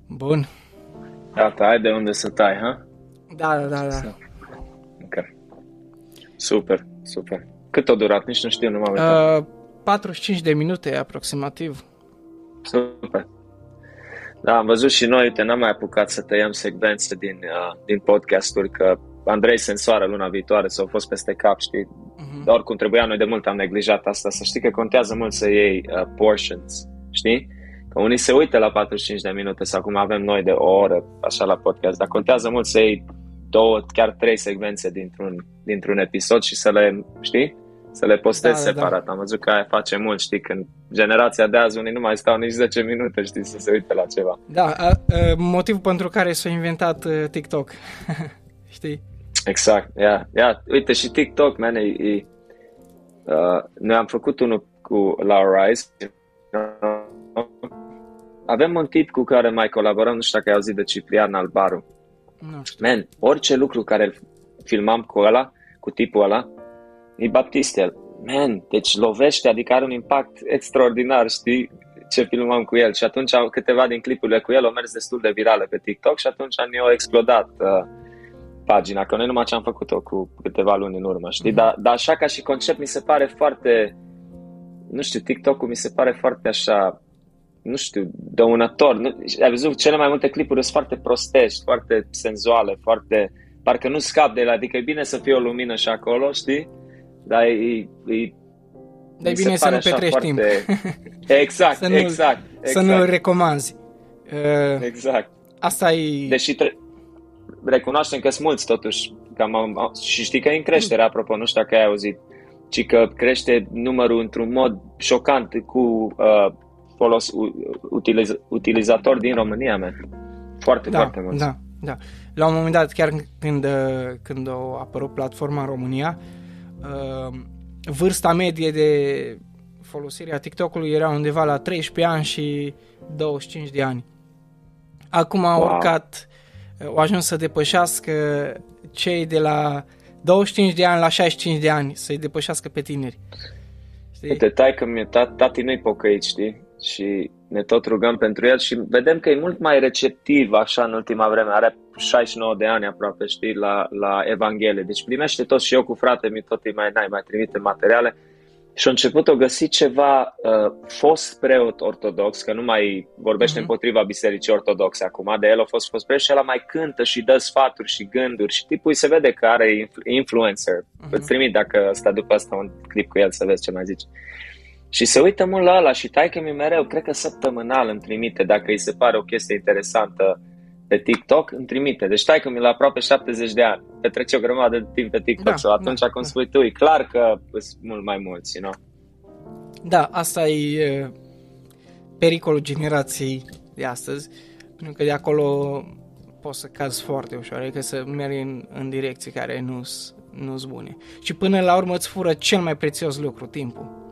Bun. Gata, ai de unde să tai, ha? Da, da, da. da. Ok. Super, super. Cât a durat? Nici nu știu, nu m-am uitat. Uh, 45 de minute aproximativ. Super. Da, am văzut și noi, uite, n-am mai apucat să tăiem secvențe din, uh, din podcasturi, că Andrei se însoară luna viitoare, s-au fost peste cap, știi? Uh-huh. Dar oricum trebuia, noi de mult am neglijat asta, să știi că contează mult să iei uh, portions, știi? Că unii se uită la 45 de minute sau cum avem noi de o oră, așa la podcast, dar contează mult să iei două, chiar trei secvențe dintr-un, dintr-un episod și să le, știi? Să le postezi da, da, separat. Da. Am văzut că aia face mult, știi, când generația de azi unii nu mai stau nici 10 minute, știi, să se uite la ceva. Da, a, a, motivul pentru care s-a inventat uh, TikTok, știi? Exact, ia, yeah, yeah. uite și TikTok, man, e, e, uh, noi am făcut unul cu Laura Rice, avem un tip cu care mai colaborăm, nu știu dacă ai auzit de Ciprian Albaru. Nu știu. Man, orice lucru care îl filmam cu ăla, cu tipul ăla, e baptist el. Man, deci lovește, adică are un impact extraordinar, știi, ce filmam cu el. Și atunci câteva din clipurile cu el au mers destul de virale pe TikTok și atunci ne-au explodat uh, pagina, că noi numai ce am făcut-o cu câteva luni în urmă, știi? Mm-hmm. Dar, dar așa ca și concept mi se pare foarte, nu știu, TikTok-ul mi se pare foarte așa nu știu, dăunător. Nu, ai văzut, cele mai multe clipuri sunt foarte prostești, foarte senzuale, foarte... Parcă nu scap de el, adică e bine să fie o lumină și acolo, știi? Dar e... e dar e bine să nu petrești foarte... timp. Exact, să nu, exact, exact. Să nu recomanzi. Uh, exact. Asta e... Deși tre- recunoaștem că sunt mulți totuși. Cam am, și știi că e în creștere, apropo, nu știu dacă ai auzit, ci că crește numărul într-un mod șocant cu uh, folos, utiliz, utilizatori din România, man. Foarte, da, foarte mulți. Da, da. La un moment dat, chiar când, când a apărut platforma în România, uh, vârsta medie de folosire a TikTok-ului era undeva la 13 ani și 25 de ani. Acum a wow. urcat, au ajuns să depășească cei de la 25 de ani la 65 de ani, să-i depășească pe tineri. Știi? Uite, tai că mi tati nu-i pocăit, știi? Și ne tot rugăm pentru el și vedem că e mult mai receptiv așa în ultima vreme. Are 69 de ani aproape, știi, la, la Evanghelie. Deci primește tot și eu cu frate mi tot îi mai, n mai trimite materiale și a început o găsi ceva uh, fost preot ortodox, că nu mai vorbește uh-huh. împotriva bisericii ortodoxe acum, de el a fost fost preot și el mai cântă și dă sfaturi și gânduri și tipul se vede că are influencer. Uh-huh. Îți trimit dacă sta după asta un clip cu el să vezi ce mai zice. Și se uită mult la ăla și tai mi mereu, cred că săptămânal îmi trimite dacă îi se pare o chestie interesantă pe TikTok, îmi trimite. Deci stai că mi la aproape 70 de ani. Petrece o grămadă de timp pe TikTok. Da, sau atunci, da, cum da. spui tu, e clar că sunt mult mai mulți, you know? Da, asta e pericolul generației de astăzi. Pentru că de acolo poți să cazi foarte ușor, adică să mergi în, în direcții care nu sunt bune. Și până la urmă îți fură cel mai prețios lucru, timpul.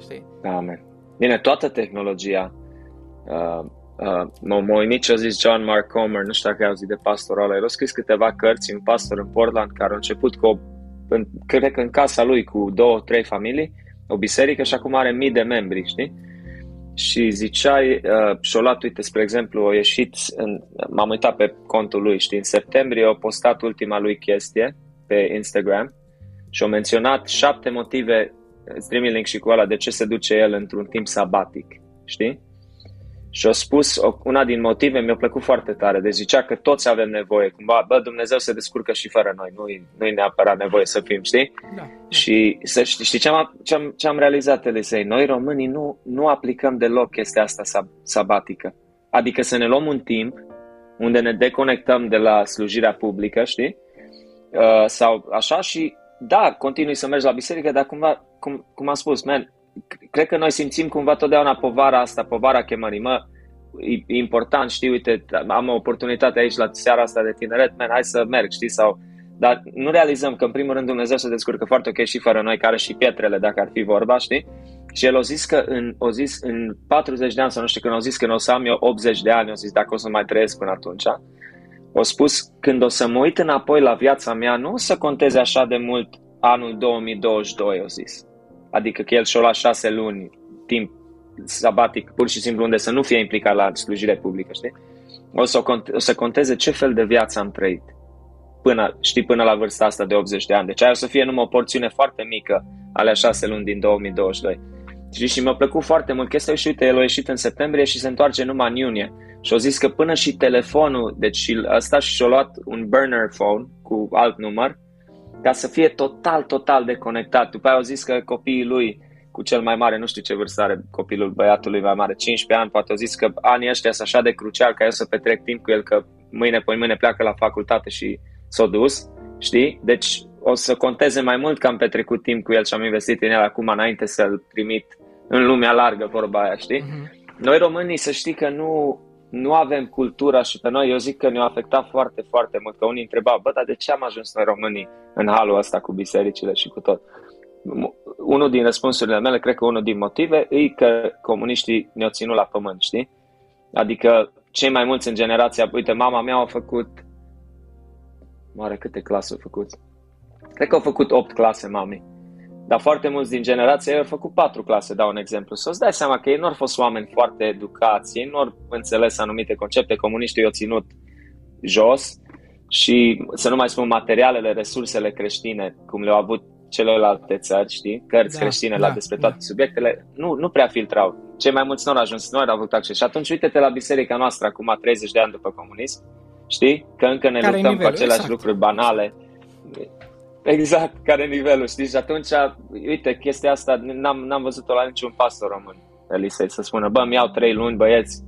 Știi? Da, man. Bine, toată tehnologia uh, Uh, m-a uimit ce a zis John Mark Comer, nu știu dacă ai auzit de pastorul ăla. El a scris câteva cărți, un pastor în Portland care a început cu o, în, cred că în casa lui cu două, trei familii, o biserică și acum are mii de membri, știi? Și ziceai, uh, și-o luat, uite, spre exemplu, a ieșit, în, m-am uitat pe contul lui, știi, în septembrie a postat ultima lui chestie pe Instagram și a menționat șapte motive, streaming link și cu ăla, de ce se duce el într-un timp sabatic, știi? Și a spus, una din motive mi-a plăcut foarte tare, deci zicea că toți avem nevoie, cumva, bă, Dumnezeu se descurcă și fără noi, nu-i, nu-i neapărat nevoie să fim, știi? Da, da. Și să știi, știi ce, am, ce, am, ce am realizat, Elisei? Noi românii nu, nu aplicăm deloc chestia asta sab, sabatică. Adică să ne luăm un timp unde ne deconectăm de la slujirea publică, știi? Uh, sau așa și, da, continui să mergi la biserică, dar cumva, cum, cum am spus, man, cred că noi simțim cumva totdeauna povara asta, povara chemării. Mă, e, important, știi, uite, am o oportunitate aici la seara asta de tineret, man, hai să merg, știi, sau... Dar nu realizăm că, în primul rând, Dumnezeu se descurcă foarte ok și fără noi, care și pietrele, dacă ar fi vorba, știi? Și el a zis că în, o zis, în 40 de ani, sau nu știu când, au zis că o să am eu 80 de ani, o zis dacă o să mai trăiesc până atunci. O spus, când o să mă uit înapoi la viața mea, nu o să conteze așa de mult anul 2022, o zis adică că el și-o lua șase luni timp sabatic, pur și simplu unde să nu fie implicat la slujire publică, știi? O să, o să conteze ce fel de viață am trăit până, știi, până la vârsta asta de 80 de ani. Deci aia o să fie numai o porțiune foarte mică alea șase luni din 2022. Și, și mi-a plăcut foarte mult chestia și uite, el a ieșit în septembrie și se întoarce numai în iunie. Și au zis că până și telefonul, deci ăsta și-a luat un burner phone cu alt număr ca să fie total, total deconectat. După aia au zis că copiii lui cu cel mai mare, nu știu ce vârstă are copilul băiatului mai mare, 15 ani, poate au zis că anii ăștia sunt așa de crucial ca eu să petrec timp cu el, că mâine, pe mâine pleacă la facultate și s-a dus, știi? Deci o să conteze mai mult că am petrecut timp cu el și am investit în el acum înainte să-l trimit în lumea largă, vorba aia, știi? Uh-huh. Noi românii să știi că nu, nu avem cultura și pe noi, eu zic că ne-a afectat foarte, foarte mult, că unii întrebau, bă, dar de ce am ajuns noi românii în halul ăsta cu bisericile și cu tot? Unul din răspunsurile mele, cred că unul din motive, e că comuniștii ne-au ținut la pământ, știi? Adică cei mai mulți în generația, uite, mama mea a făcut, mare câte clase au făcut? Cred că au făcut 8 clase, mami dar foarte mulți din generația ei au făcut patru clase, dau un exemplu. Să-ți dai seama că ei nu au fost oameni foarte educați, ei nu au înțeles anumite concepte, comuniștii i-au ținut jos și să nu mai spun materialele, resursele creștine, cum le-au avut celelalte țări, știi, cărți da, creștine da, la despre toate da. subiectele, nu, nu prea filtrau. Cei mai mulți nu au ajuns, nu au avut acces. Și atunci uite-te la biserica noastră acum 30 de ani după comunism, știi, că încă ne Care luptăm cu aceleași exact. lucruri banale Exact, care nivelul, știi? Și atunci, uite, chestia asta n-am, n-am văzut-o la niciun pastor român, Elisei, să spună, bă, mi iau trei luni, băieți,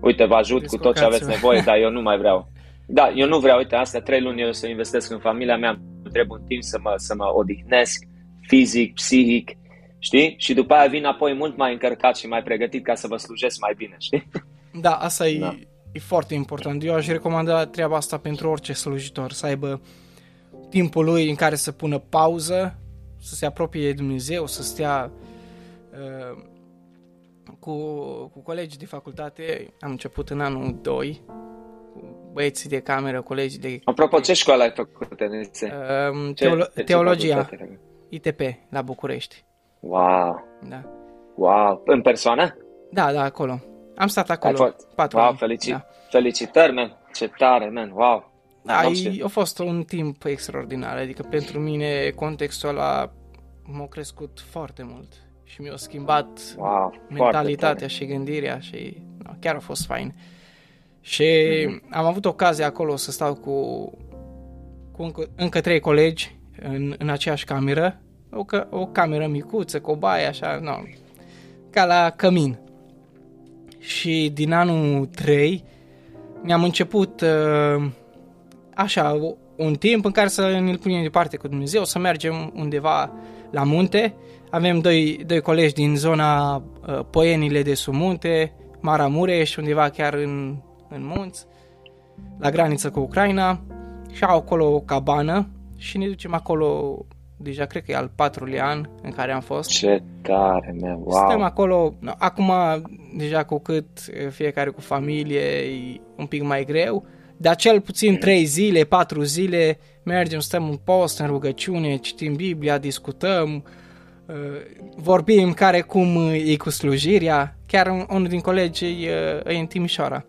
uite, vă ajut cu tot ce aveți nevoie, dar eu nu mai vreau. Da, eu nu vreau, uite, astea trei luni eu să investesc în familia mea, trebuie un timp să mă, să mă odihnesc fizic, psihic, știi? Și după aia vin apoi mult mai încărcat și mai pregătit ca să vă slujesc mai bine, știi? Da, asta e, da. e foarte important. Eu aș recomanda treaba asta pentru orice slujitor, să aibă timpul lui în care să pună pauză, să se apropie de Dumnezeu, să stea uh, cu, cu colegii de facultate. Am început în anul 2 cu băieții de cameră, colegii de... Apropo, ce școală ai făcut, Uh, teolo- ce, teologia, ce ITP, la București. Wow! Da. Wow! În persoană? Da, da, acolo. Am stat acolo fost... patru wow, ani. Felici... Da. Felicitări, man! Ce tare, man! Wow! Da, e, a fost un timp extraordinar, adică pentru mine contextul ăla m-a crescut foarte mult și mi-a schimbat wow, mentalitatea și gândirea și no, chiar a fost fain. Și mm-hmm. am avut ocazia acolo să stau cu, cu încă, încă trei colegi în, în aceeași cameră, o, o cameră micuță, cu o baie, așa, no, ca la cămin. Și din anul 3 mi-am început uh, așa un timp în care să ne-l punem departe cu Dumnezeu, să mergem undeva la munte. Avem doi, doi colegi din zona uh, Poienile de sub munte, Maramureș, undeva chiar în, în munți, la graniță cu Ucraina și au acolo o cabană și ne ducem acolo deja cred că e al patrulea an în care am fost. Ce tare, man, wow! Suntem acolo, acum deja cu cât fiecare cu familie e un pic mai greu, dar cel puțin 3 zile, 4 zile mergem, stăm în post, în rugăciune, citim Biblia, discutăm, uh, vorbim care cum e cu slujirea. Chiar unul din colegi e, e în Timișoara,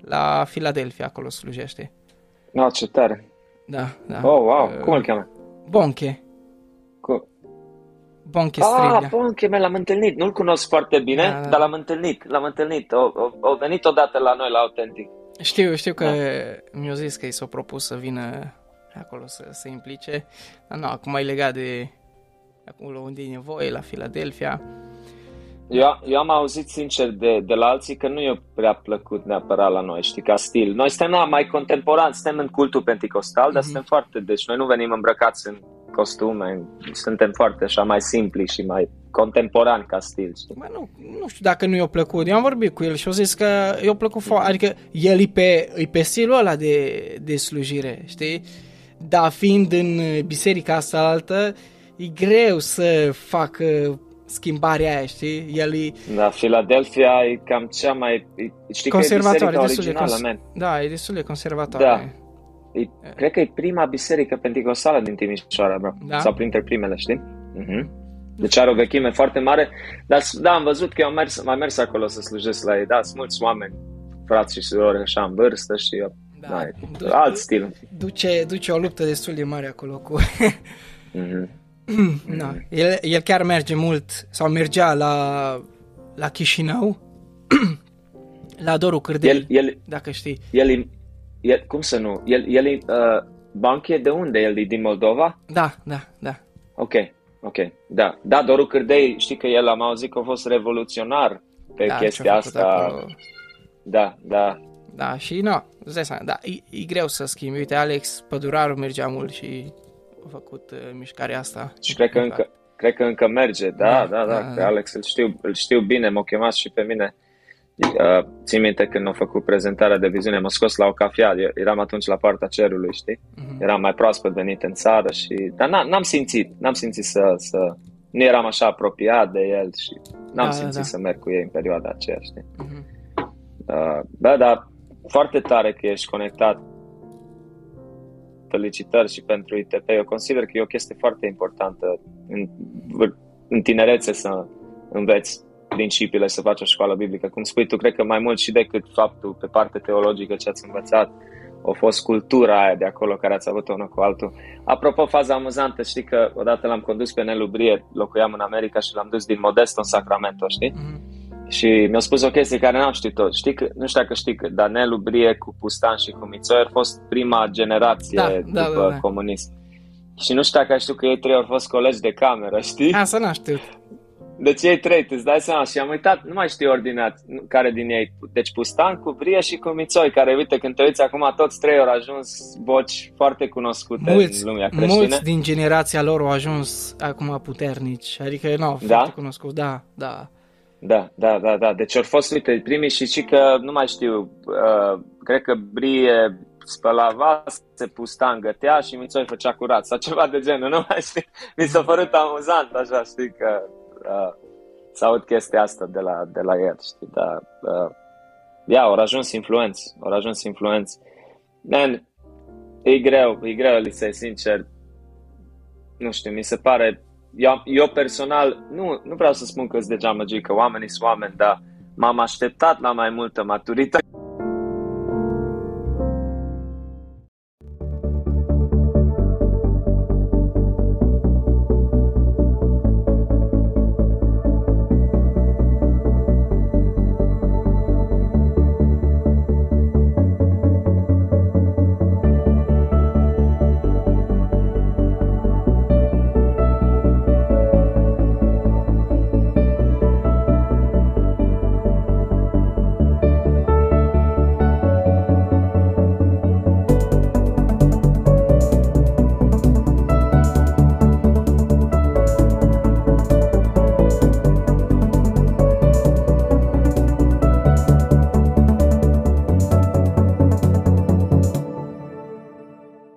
la Filadelfia, acolo slujește. No, ce tare! Da, da. Oh, wow! Uh, cum îl cheamă? Bonche. Cu... Bonche Strilia. Ah, Bonche, l-am întâlnit. Nu-l cunosc foarte bine, da, da. dar l-am întâlnit. L-am întâlnit. O, o, o venit odată la noi la Autentic. Știu, știu că da. mi-a zis că i s-a propus să vină acolo să se implice, dar nu, acum e legat de acolo unde e nevoie, la Philadelphia. Eu, eu am auzit sincer de, de la alții că nu e prea plăcut neapărat la noi, știi, ca stil. Noi suntem na, mai contemporani, suntem în cultul pentecostal, mm-hmm. dar mhm. suntem foarte, deci noi nu venim îmbrăcați în costume, suntem foarte așa mai simpli și mai contemporan ca stil. Știi? Bă, nu, nu știu dacă nu i-a plăcut. Eu am vorbit cu el și o zis că i-a plăcut foarte... Adică el e pe, e pe stilul ăla de, de slujire, știi? Dar fiind în biserica asta altă, e greu să facă schimbarea aia, știi? El e... Da, Philadelphia e cam cea mai... Știi conservatoare, că e biserica originală, de cons- Da, e destul de conservatoare. Da. E, cred că e prima biserică pentecostală din Timișoara, bro. Da? Sau printre primele, știi? Uh-huh. Deci are o vechime foarte mare. Dar da, am văzut că eu am mers, mai mers acolo să slujesc la ei. Da, sunt mulți oameni, frați și surori așa în vârstă și da, da, du- alt stil. Duce, duce o luptă destul de mare acolo cu... mm-hmm. da. el, el chiar merge mult, sau mergea la, la Chișinău, la Doru Cârdel, el, el, dacă știi. El, el, cum să nu? El, el e uh, banche de unde? El e din Moldova? Da, da, da. Ok, ok, da. Da, Doru Cârdei, știi că el am auzit că a fost revoluționar pe da, chestia asta. Acolo. Da, da. Da, și nu, no, da, e, e greu să schimbi. Uite, Alex Păduraru mergea mult și a făcut uh, mișcarea asta. Și cred că, încă, cred că încă merge, da, da, da, da, da, da. Alex îl știu, îl știu bine, m-a chemat și pe mine. Uh, țin minte când au făcut prezentarea de viziune, m-a scos la o cafea, Eu eram atunci la partea cerului, știi? Uh-huh. Eram mai proaspăt venit în țară și... Dar n-am simțit, n-am simțit să, să... Nu eram așa apropiat de el și n-am da, simțit da, da. să merg cu ei în perioada aceea, știi? Uh-huh. Uh, da, dar foarte tare că ești conectat. Felicitări și pentru ITP. Eu consider că e o chestie foarte importantă în, în tinerețe să înveți principiile să faci o școală biblică. Cum spui tu, cred că mai mult și decât faptul pe parte teologică ce ați învățat, a fost cultura aia de acolo care ați avut unul cu altul. Apropo, faza amuzantă, știi că odată l-am condus pe Nelu Brie, locuiam în America și l-am dus din Modesto în Sacramento, știi? Mm-hmm. Și mi-a spus o chestie care n-am știut-o. Știi că, nu știu dacă știi că Danelu Brie cu Pustan și cu Mițoi a fost prima generație da, da după da, da, da. comunism. Și nu știu dacă știu că ei trei au fost colegi de cameră, știi? Asta n-am știut. Deci ei trei, îți dai seama și am uitat, nu mai știu ordinat care din ei. Deci Pustan cu Bria și cu Mițoi, care uite când te uiți acum toți trei au ajuns voci foarte cunoscute mulți, în lumea creștină. Mulți din generația lor au ajuns acum puternici, adică nu, da? foarte cunoscut, da, da. Da, da, da, da. Deci au fost, uite, primii și și că, nu mai știu, uh, cred că Brie spăla vase, Pustan gătea și Mițoi făcea curat sau ceva de genul, nu mai știu. Mi s-a părut amuzant, așa, știi, că uh, să aud chestia asta de la, de la el, știi, dar uh, ia, au ajuns influenți, au ajuns influenți. Man, e greu, e greu, Elisei, sincer, nu știu, mi se pare, eu, eu personal, nu, nu vreau să spun că sunt degeamăgii, că oamenii sunt oameni, dar m-am așteptat la mai multă maturitate